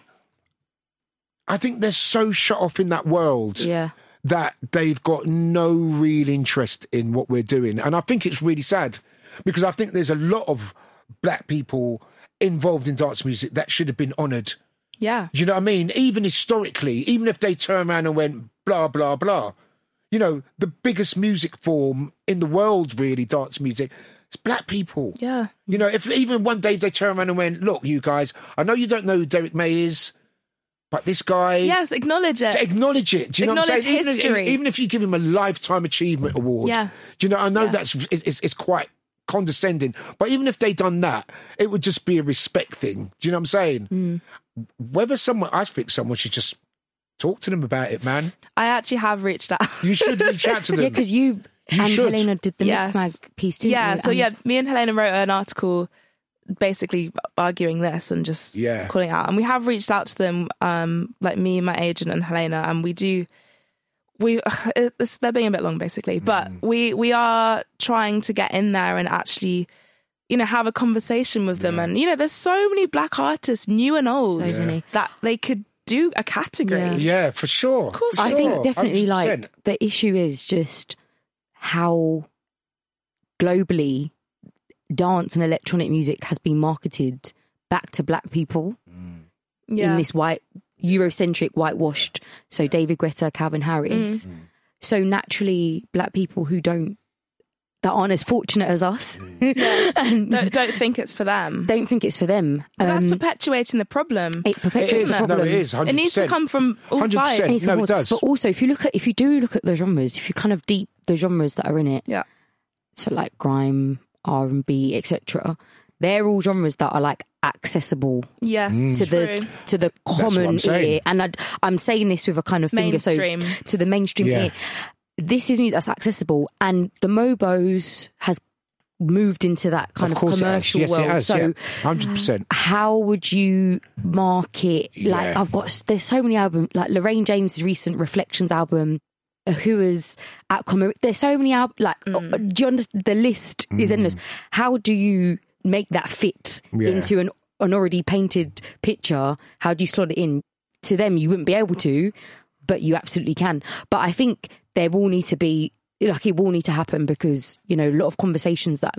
I think they're so shut off in that world Yeah. that they've got no real interest in what we're doing. And I think it's really sad because I think there's a lot of black people involved in dance music that should have been honoured. Yeah. Do you know what I mean? Even historically, even if they turn around and went blah, blah, blah. You know, the biggest music form in the world, really, dance music, it's black people. Yeah. You know, if even one day they turn around and went, look, you guys, I know you don't know who Derrick May is, but this guy. Yes, acknowledge it. Acknowledge it. Do you know what I'm Acknowledge saying? Even if, history. even if you give him a lifetime achievement award. Yeah. Do you know? I know Yeah. that's it's- it's quite condescending, but even if they'd done that, it would just be a respect thing. Do you know what I'm saying? Mm. Whether someone, I think someone should just talk to them about it, man. I actually have reached out. You should reach out to them. Yeah, because you, You and should. Helena did the Yes. Mixmag piece, didn't yeah, you? so And- yeah, me and Helena wrote an article basically arguing this and just Yeah. calling out. And we have reached out to them, um, like me, my agent, and Helena, and we do. We it's, they're being a bit long, basically, but Mm. we we are trying to get in there and actually, you know, have a conversation with them. And you know, there's so many black artists, new and old, So many. that they could do a category. Yeah. yeah, for sure. Of course I think definitely 100%. like the issue is just how globally dance and electronic music has been marketed back to black people Yeah. in this white Eurocentric whitewashed. So David Guetta, Calvin Harris. Mm. So naturally, black people who don't that aren't as fortunate as us and don't, don't think it's for them. don't think it's for them. But that's Um, perpetuating the problem. it It perpetuates is. the problem. No, it is. 100%. It needs to come from all 100%. sides. It No, it does. But also, if you look at if you do look at the genres, if you kind of deep the genres that are in it, Yeah. so like grime, R and B, etc. They're all genres that are like accessible Yes, to true. the to the common saying. ear, and I'd, I'm saying this with a kind of finger Mainstream. so to the mainstream Yeah. ear. This is music that's accessible, and the Mobos has moved into that kind of of, commercial it has. Yes, world. it has. so yeah. 100%. how would you market like Yeah. i've got there's so many albums like lorraine james' recent reflections album uh, who is outcome there's so many albums like Mm. uh, do you understand the list is endless how do you make that fit Yeah. into an an already painted picture how do you slot it in to them you wouldn't be able to but you absolutely can but i think there will need to be like it will need to happen because you know a lot of conversations that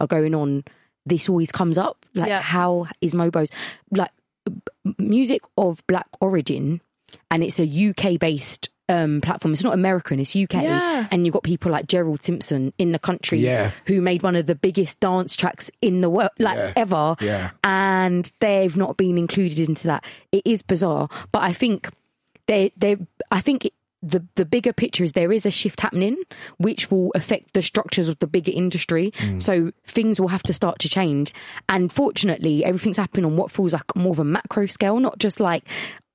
are going on this always comes up like Yeah. how is mobos like b- music of black origin and it's a uk based um, platform it's not american it's uk Yeah. and you've got people like gerald simpson in the country Yeah. who made one of the biggest dance tracks in the world like Yeah. ever Yeah. and they've not been included into that it is bizarre but i think they they i think it, the the bigger picture is there is a shift happening which will affect the structures of the bigger industry so things will have to start to change and fortunately everything's happening on what feels like more of a macro scale not just like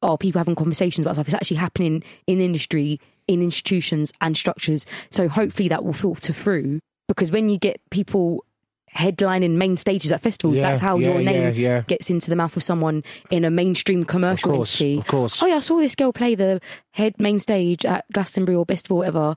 oh people having conversations about stuff it's actually happening in industry in institutions and structures so hopefully that will filter through because when you get people headlining main stages at festivals Yeah, that's how yeah, your name yeah, yeah. gets into the mouth of someone in a mainstream commercial Of course, entity of course. oh yeah, I saw this girl play the head main stage at Glastonbury or Festival, whatever.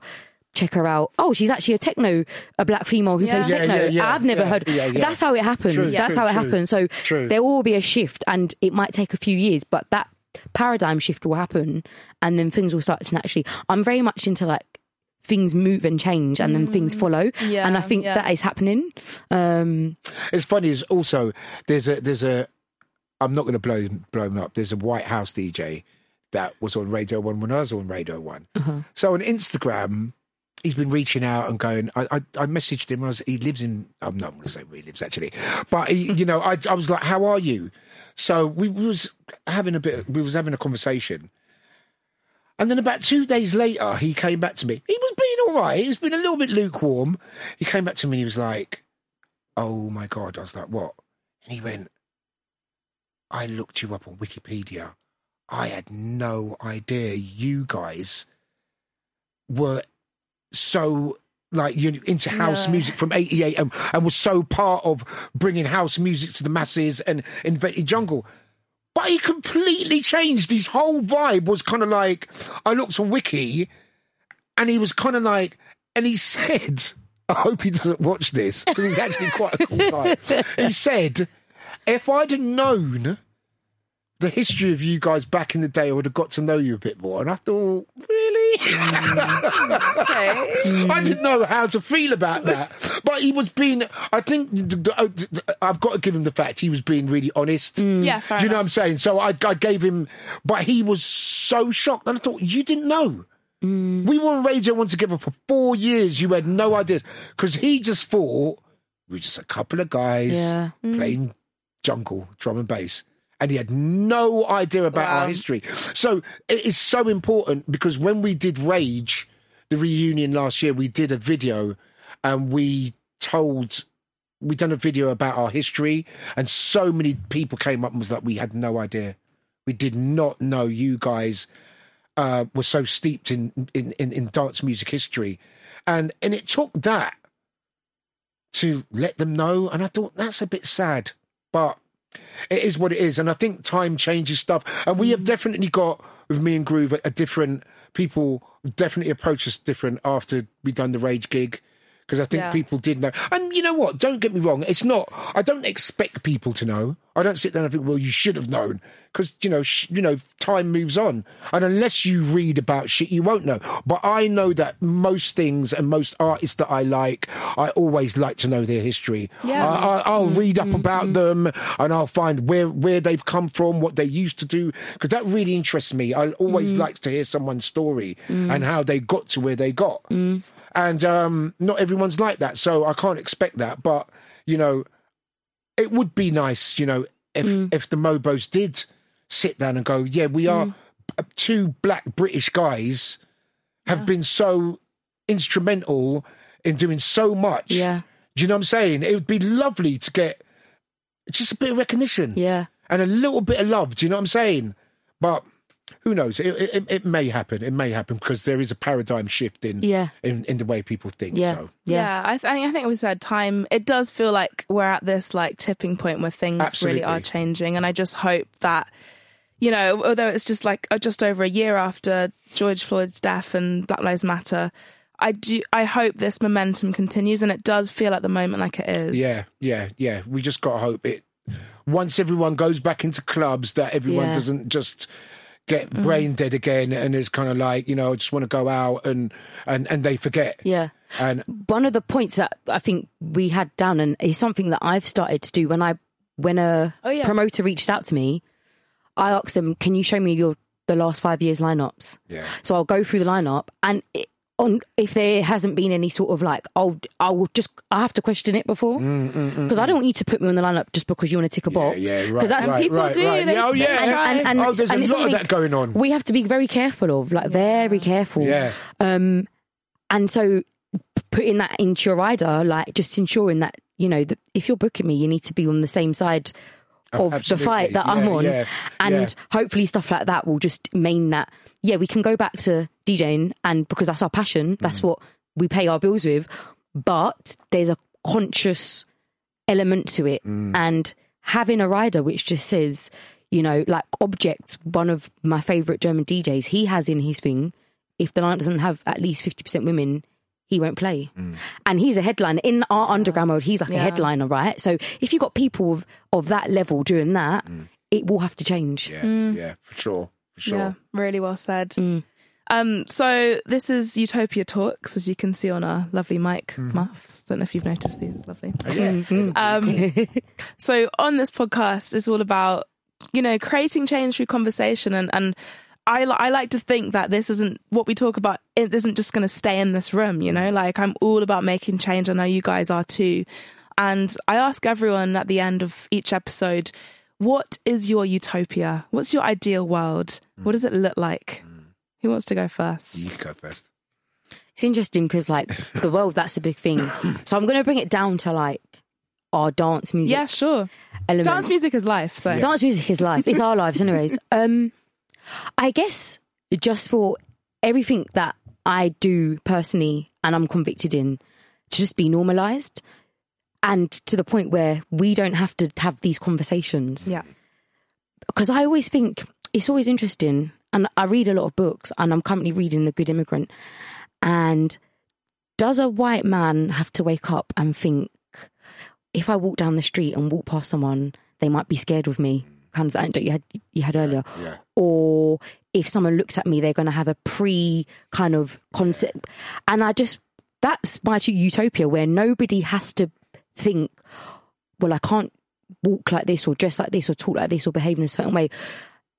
Check her out. Oh, she's actually a techno, a black female who Yeah. plays Yeah, techno. yeah, yeah, I've never yeah, heard. yeah, yeah. That's how it happens. True, That's true, how it true, happens. So true. there will be a shift, and it might take a few years, but that paradigm shift will happen, and then things will start to naturally. I'm very much into like things move and change, and then things follow, Mm. Yeah, and I think yeah. that is happening. Um, It's funny. Is also there's a there's a. I'm not going to blow blow him up. There's a White House DJ that was on Radio One when I was on Radio One. So on Instagram, he's been reaching out and going. I I, I messaged him. I was, he lives in. I'm not going to say where he lives actually, but he, you know, I I was like, "How are you?" So we was having a bit. We was having a conversation. And then about two days later, he came back to me. He was being all right. He's been a little bit lukewarm. He came back to me and he was like, Oh my God. I was like, What? And he went, I looked you up on Wikipedia. I had no idea you guys were so like you into house Yeah. music from 88 and, and was so part of bringing house music to the masses and invented jungle. But he completely changed. His whole vibe was kind of like I looked on Wiki, and he was kind of like, and he said, I hope he doesn't watch this because he's actually quite a cool guy. he said, if I'd known the history of you guys back in the day, I would have got to know you a bit more. And I thought, really? Okay. Mm. I didn't know how to feel about that. But he was being, I think, oh, I've got to give him the fact he was being really honest. Mm. Yeah, fair Do you know what. I'm saying? So I, I gave him, but he was so shocked. And I thought, you didn't know. Mm. We were on Radio 1 together for four years. You had no idea. Because he just thought we were just a couple of guys Yeah. playing jungle, drum and bass. And he had no idea about our history. So it is so important because when we did Rage, the reunion last year, we did a video and we told we done a video about our history and so many people came up and was like we had no idea. We did not know you guys uh, were so steeped in, in in in dance music history. And and it took that to let them know and i thought that's a bit sad. But it is what it is and i think time changes stuff. And we have mm-hmm. definitely got with me and groove a, a different people definitely approach us different after we done the rage gig because I think Yeah. people did know. And you know what? Don't get me wrong. It's not. I don't expect people to know. I don't sit down and think, well, you should have known, because you know, sh- you know, time moves on, and unless you read about shit, you won't know. But I know that most things and most artists that I like, I always like to know their history. Yeah. I, I, I'll mm-hmm. read up about mm-hmm. them, and I'll find where where they've come from, what they used to do, because that really interests me. I always mm. like to hear someone's story mm. and how they got to where they got mm. And um, not everyone's like that, so I can't expect that. But you know, it would be nice, you know, if if the Mobos did sit down and go, yeah, we are two black British guys have been so instrumental in doing so much. Yeah. Do you know what I'm saying? It would be lovely to get just a bit of recognition Yeah. and a little bit of love. Do you know what I'm saying? But who knows? It, it, it may happen. It may happen because there is a paradigm shift in Yeah. in, in the way people think. Yeah. So. Yeah, I, th- I think we said time. It does feel like we're at this like tipping point where things Absolutely. really are changing, and I just hope that you know, although it's just like uh, just over a year after George Floyd's death and Black Lives Matter, I do. I hope this momentum continues, and it does feel at the moment like it is. Yeah, yeah, yeah. We just got to hope it. Once everyone goes back into clubs, that everyone Yeah. doesn't just get mm-hmm. brain dead again, and it's kind of like you know, I just want to go out and and and they forget. Yeah. And One of the points that I think we had down and is something that I've started to do when I when a Oh, yeah. promoter reached out to me, I asked them, "Can you show me your the last five years lineups?" Yeah. So I'll go through the lineup and. It, on if there hasn't been any sort of like oh I will just I have to question it before because I don't want you to put me on the lineup just because you want to tick a box Mm, yeah, 'Cause right, that's right, people right, do, right. they- Yeah, oh, yeah. try. and, and, oh, there's and a lot of that going on. We have to be very careful of, like very careful. Yeah. Um, and so putting that into your rider, like just ensuring that you know that if you're booking me, you need to be on the same side of the fight that I'm on, yeah, and yeah. hopefully stuff like that will just mean that yeah, we can go back to DJing, and because that's our passion, Mm. that's what we pay our bills with. But there's a conscious element to it, Mm. and having a rider which just says, you know, like Object, one of my favorite German DJs, he has in his thing, if the line doesn't have at least fifty percent women. He won't play, Mm. and he's a headliner in our underground world. He's like a headliner, right? So if you've got people of, of that level doing that, it will have to change. Mm. Yeah, yeah, for sure, for sure. Yeah, really well said. Mm. Um, so this is Utopia Talks, as you can see on our lovely mic muffs. Don't know if you've noticed these, lovely. Yeah. Um, so on this podcast, it's all about you know creating change through conversation, and and I I like to think that this isn't what we talk about. It isn't just going to stay in this room, you know. Like I'm all about making change. I know you guys are too, and I ask everyone at the end of each episode. What is your utopia? What's your ideal world? What does it look like? Who wants to go first? You go first. It's interesting because, like, the world, that's a big thing. So I'm going to bring it down to, like, our dance music Yeah, sure. element. Dance music is life. So Dance music is life. It's our lives, anyways. Um, I guess just for everything that I do personally and I'm convicted in to just be normalized and to the point where we don't have to have these conversations. yeah, because I always think it's always interesting, and I read a lot of books, and I'm currently reading The Good Immigrant. And does a white man have to wake up and think, if I walk down the street and walk past someone, they might be scared of me? Kind of anecdote you had you had earlier, yeah. or if someone looks at me, they're going to have a pre kind of concept, and I just that's my utopia where nobody has to think, well, I can't walk like this or dress like this or talk like this or behave in a certain way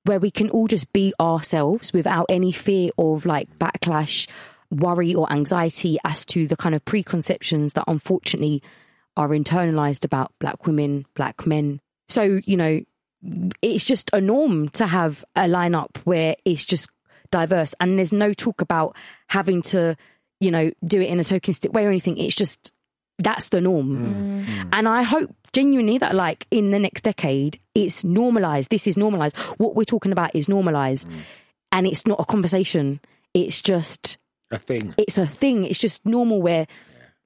where we can all just be ourselves without any fear of like backlash, worry, or anxiety as to the kind of preconceptions that unfortunately are internalized about black women, black men. So, you know, it's just a norm to have a lineup where it's just diverse and there's no talk about having to, you know, do it in a tokenistic way or anything. It's just that's the norm. Mm. Mm. Mm. And I hope genuinely that like in the next decade it's normalized. This is normalized. What we're talking about is normalized. And it's not a conversation. It's just A thing. it's a thing. It's just normal where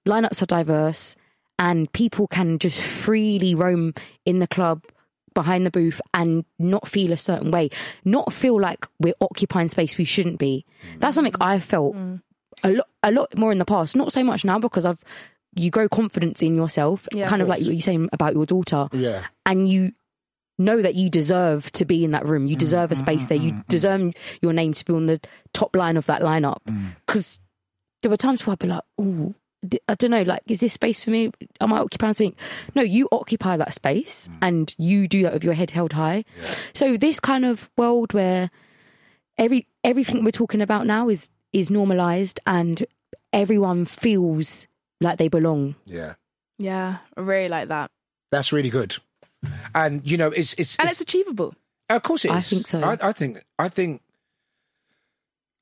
lineups are diverse and people can just freely roam in the club behind the booth and not feel a certain way, not feel like we're occupying space we shouldn't be. That's something I've felt mm. a lot, a lot more in the past. Not so much now because I've you grow confidence in yourself, Yeah. kind of like what you're saying about your daughter, Yeah. and you know that you deserve to be in that room. You mm, deserve a mm, space there. You deserve your name to be on the top line of that lineup. Because there were times where I'd be like, oh, I don't know, like, is this space for me? Am I occupying something? No, you occupy that space mm. and you do that with your head held high. So this kind of world where every everything we're talking about now is is normalized and everyone feels like they belong. Yeah. Yeah, I really like that. That's really good. And you know, it's it's, And it's achievable. Of course it is. I think so. I, I think I think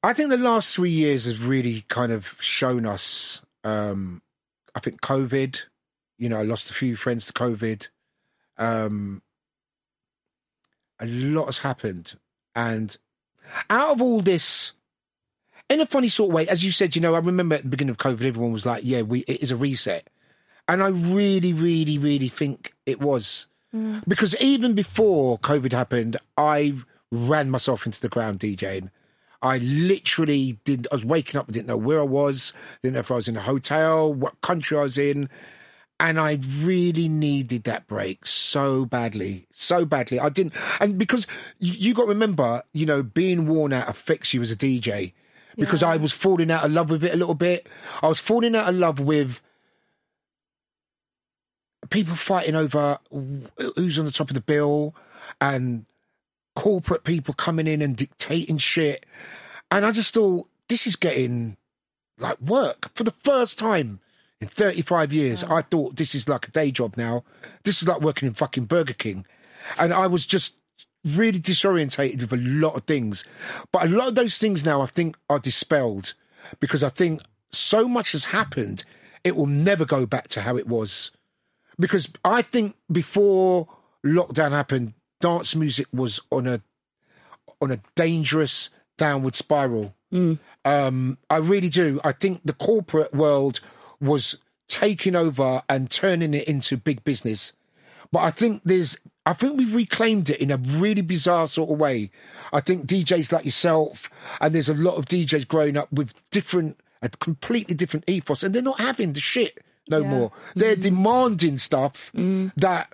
I think the last three years has really kind of shown us um I think COVID, you know, I lost a few friends to COVID. Um a lot has happened. And out of all this in a funny sort of way, as you said, you know, I remember at the beginning of COVID, everyone was like, "Yeah, we it is a reset," and I really, really, really think it was because even before COVID happened, I ran myself into the ground DJing. I literally did. I was waking up, I didn't know where I was, didn't know if I was in a hotel, what country I was in, and I really needed that break so badly, so badly. I didn't, and because you, you got to remember, you know, being worn out affects you as a DJ. Because I was falling out of love with it a little bit. I was falling out of love with people fighting over who's on the top of the bill and corporate people coming in and dictating shit. And I just thought, this is getting like work for the first time in 35 years. I thought this is like a day job now. This is like working in fucking Burger King. And I was just really disorientated with a lot of things. But a lot of those things now I think are dispelled because I think so much has happened, it will never go back to how it was because I think before lockdown happened, dance music was on a on a dangerous downward spiral. Mm. Um, I really do. I think the corporate world was taking over and turning it into big business. But I think there's, I think we've reclaimed it in a really bizarre sort of way. I think DJs like yourself, and there's a lot of DJs growing up with different, a completely different ethos, and they're not having the shit no more. They're mm-hmm. demanding stuff mm. that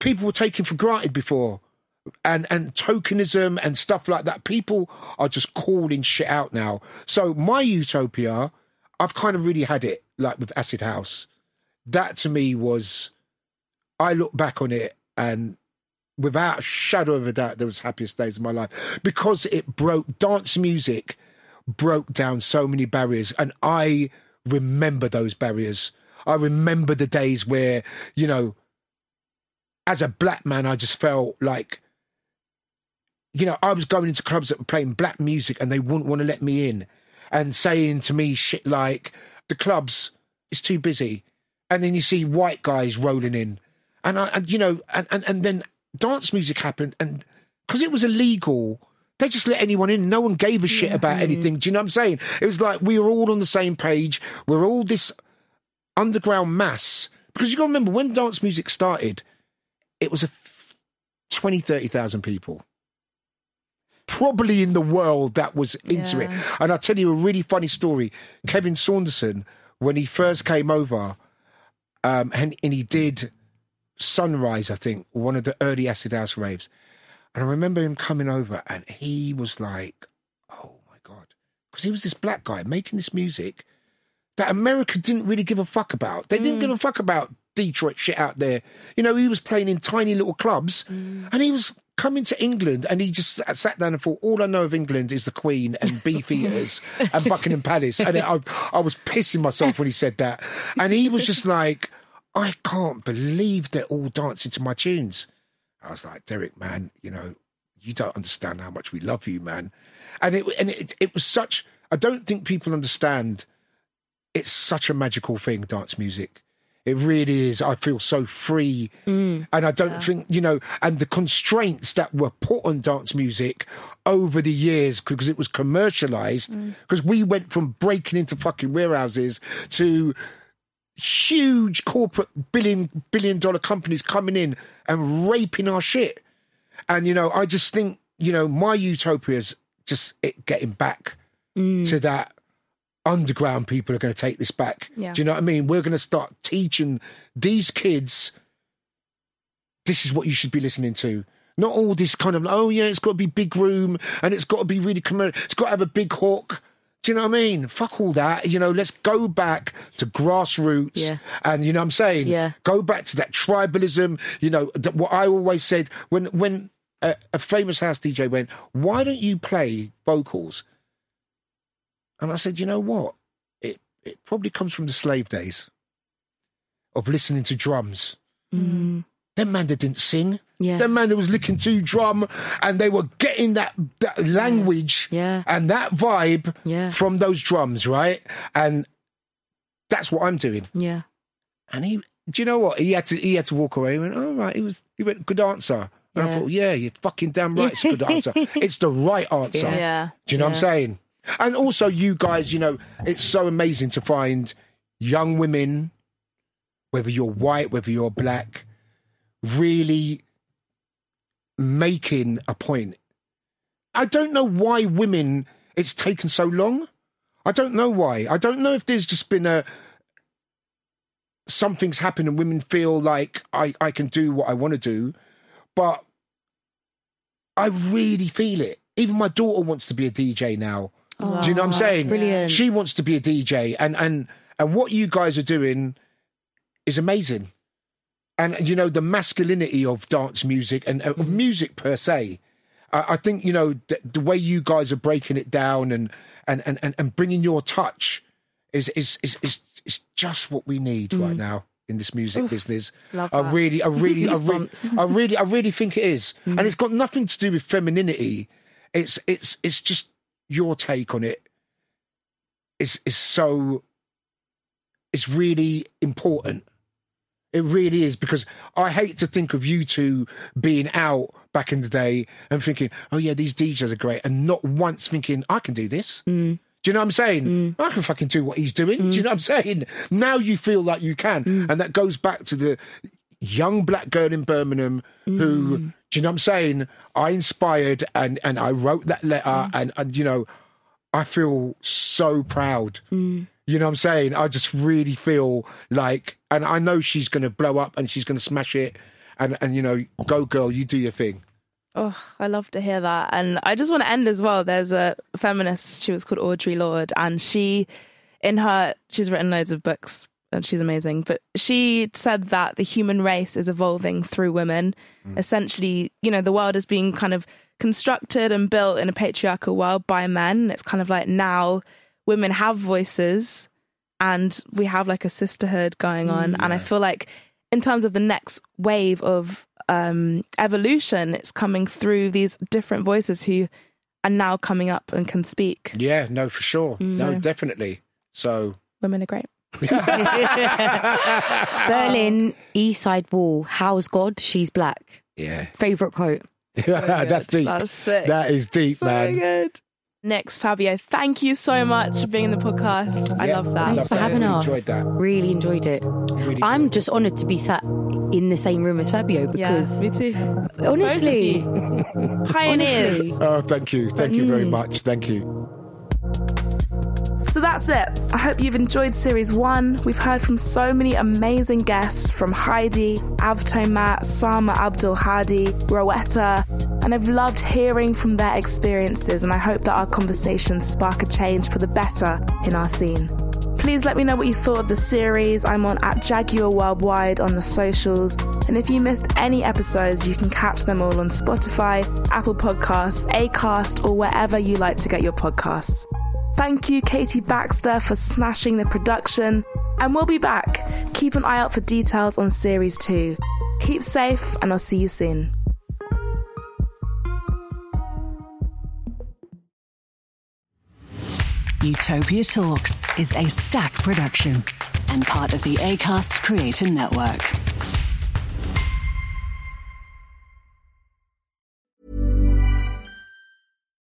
people were taking for granted before. And and tokenism and stuff like that. People are just calling shit out now. So my utopia, I've kind of really had it, like with Acid House. That to me was I look back on it and without a shadow of a doubt, there was happiest days of my life because it broke dance music broke down so many barriers, and I remember those barriers. I remember the days where you know, as a black man, I just felt like. You know, I was going into clubs that were playing black music and they wouldn't want to let me in and saying to me shit like, the clubs is too busy. And then you see white guys rolling in and I, and you know, and, and, and then dance music happened, and because it was illegal, they just let anyone in. No one gave a shit about mm-hmm. anything. Do you know what I'm saying? It was like we were all on the same page. We're all this underground mass. Because you got to remember, when dance music started, it was a f- 20, 30,000 people. Probably in the world that was into it. And I'll tell you a really funny story. Kevin Saunderson, when he first came over, um, and, and he did Sunrise, I think, one of the early Acid House raves. And I remember him coming over and he was like, oh my God. Because he was this black guy making this music that America didn't really give a fuck about. They didn't give a fuck about Detroit shit out there. You know, he was playing in tiny little clubs and he was coming to England and he just sat- sat down and thought, all I know of England is the Queen and beef eaters and Buckingham Palace. And I, I was pissing myself when he said that. And he was just like, I can't believe they're all dancing to my tunes. I was like, Derek, man, you know, you don't understand how much we love you, man. And it and it, it was such. I don't think people understand. It's such a magical thing, dance music. It really is. I feel so free, mm. and I don't think you know. And the constraints that were put on dance music over the years because it was commercialized. Mm. Because we went from breaking into fucking warehouses to huge corporate billion billion dollar companies coming in and raping our shit. And you know, I just think you know my utopia's just it getting back mm. to that underground. People are going to take this back. Yeah. Do you know what I mean? We're going to start teaching these kids. This is what you should be listening to. Not all this kind of oh yeah, it's got to be big room and it's got to be really commercial. It's got to have a big hook. Do you know what I mean? Fuck all that. You know, let's go back to grassroots. Yeah. And you know what I'm saying? Yeah. Go back to that tribalism. You know, what I always said when when a, a famous house DJ went, why don't you play vocals? And I said, you know what? It it probably comes from the slave days of listening to drums. Mm. Them man that didn't sing. Yeah. Them man that was licking to drum and they were getting that, that language Yeah. and that vibe Yeah. from those drums, right? And that's what I'm doing. Yeah. And he, do you know what? He had to, he had to walk away. He went, all right. He was, he went, good answer. And I Yeah. thought, yeah, you're fucking damn right. It's a good answer. It's the right answer. Yeah. Do you know what I'm saying? And also, you guys, you know, it's so amazing to find young women, whether you're white, whether you're black, really making a point. I don't know why women, it's taken so long. I don't know why. I don't know if there's just been a something's happened and women feel like I, I can do what I want to do, but I really feel it. Even my daughter wants to be a DJ now. Oh, do you know what I'm saying? brilliant. She wants to be a DJ, and and and what you guys are doing is amazing. And you know the masculinity of dance music and uh, of mm-hmm. music per se. I, I think you know the, the way you guys are breaking it down and and and and, and bringing your touch is is is is, is just what we need right mm. now in this music business. love I really, I really, I really, I really, I really think it is, and mm. it's got nothing to do with femininity. It's it's it's just your take on it. Is is so. It's really important. It really is because I hate to think of you two being out back in the day and thinking, "Oh yeah, these DJs are great," and not once thinking, "I can do this." Mm. Do you know what I'm saying? I can fucking do what he's doing. Do you know what I'm saying? Now you feel like you can. Mm. And that goes back to the young black girl in Birmingham Mm. who, do you know what I'm saying? I inspired and, and I wrote that letter Mm. and, and, you know, I feel so proud. Mm. You know what I'm saying? I just really feel like, and I know she's going to blow up and she's going to smash it. And, and, you know, go girl, you do your thing. Oh, I love to hear that. And I just want to end as well. There's a feminist, she was called Audre Lorde, and she, in her, she's written loads of books and she's amazing, but she said that the human race is evolving through women. Mm. Essentially, you know, the world is being kind of constructed and built in a patriarchal world by men. It's kind of like now women have voices and we have like a sisterhood going on. Mm. And I feel like in terms of the next wave of um, evolution, it's coming through these different voices who are now coming up and can speak. Yeah, no, for sure. No, mm. definitely. So, Women are great. Berlin, East Side Wall. How's God? She's black. yeah. Favorite quote. That's deep. That's sick. That is deep, so man. good. Next, Fabio, thank you so much for being in the podcast. I love that. Thanks for that. having Really us. enjoyed that. Really enjoyed it. Really I'm good. just honoured to be sat in the same room as Fabio because yeah, me too. honestly, Both pioneers. honestly. Oh, thank you. Thank you Mm. very much. Thank you. So that's it. I hope you've enjoyed series one. We've heard from so many amazing guests from Heidi, Avto Matt, Sama Abdul Hadi, Rowetta, and I've loved hearing from their experiences, and I hope that our conversations spark a change for the better in our scene. Please let me know what you thought of the series. I'm on at Jaguar Worldwide on the socials. And if you missed any episodes, you can catch them all on Spotify, Apple Podcasts, Acast, or wherever you like to get your podcasts. Thank you, Katie Baxter, for smashing the production. And we'll be back. Keep an eye out for details on series two. Keep safe, and I'll see you soon. Utopia Talks is a stack production and part of the ACAST Creator Network.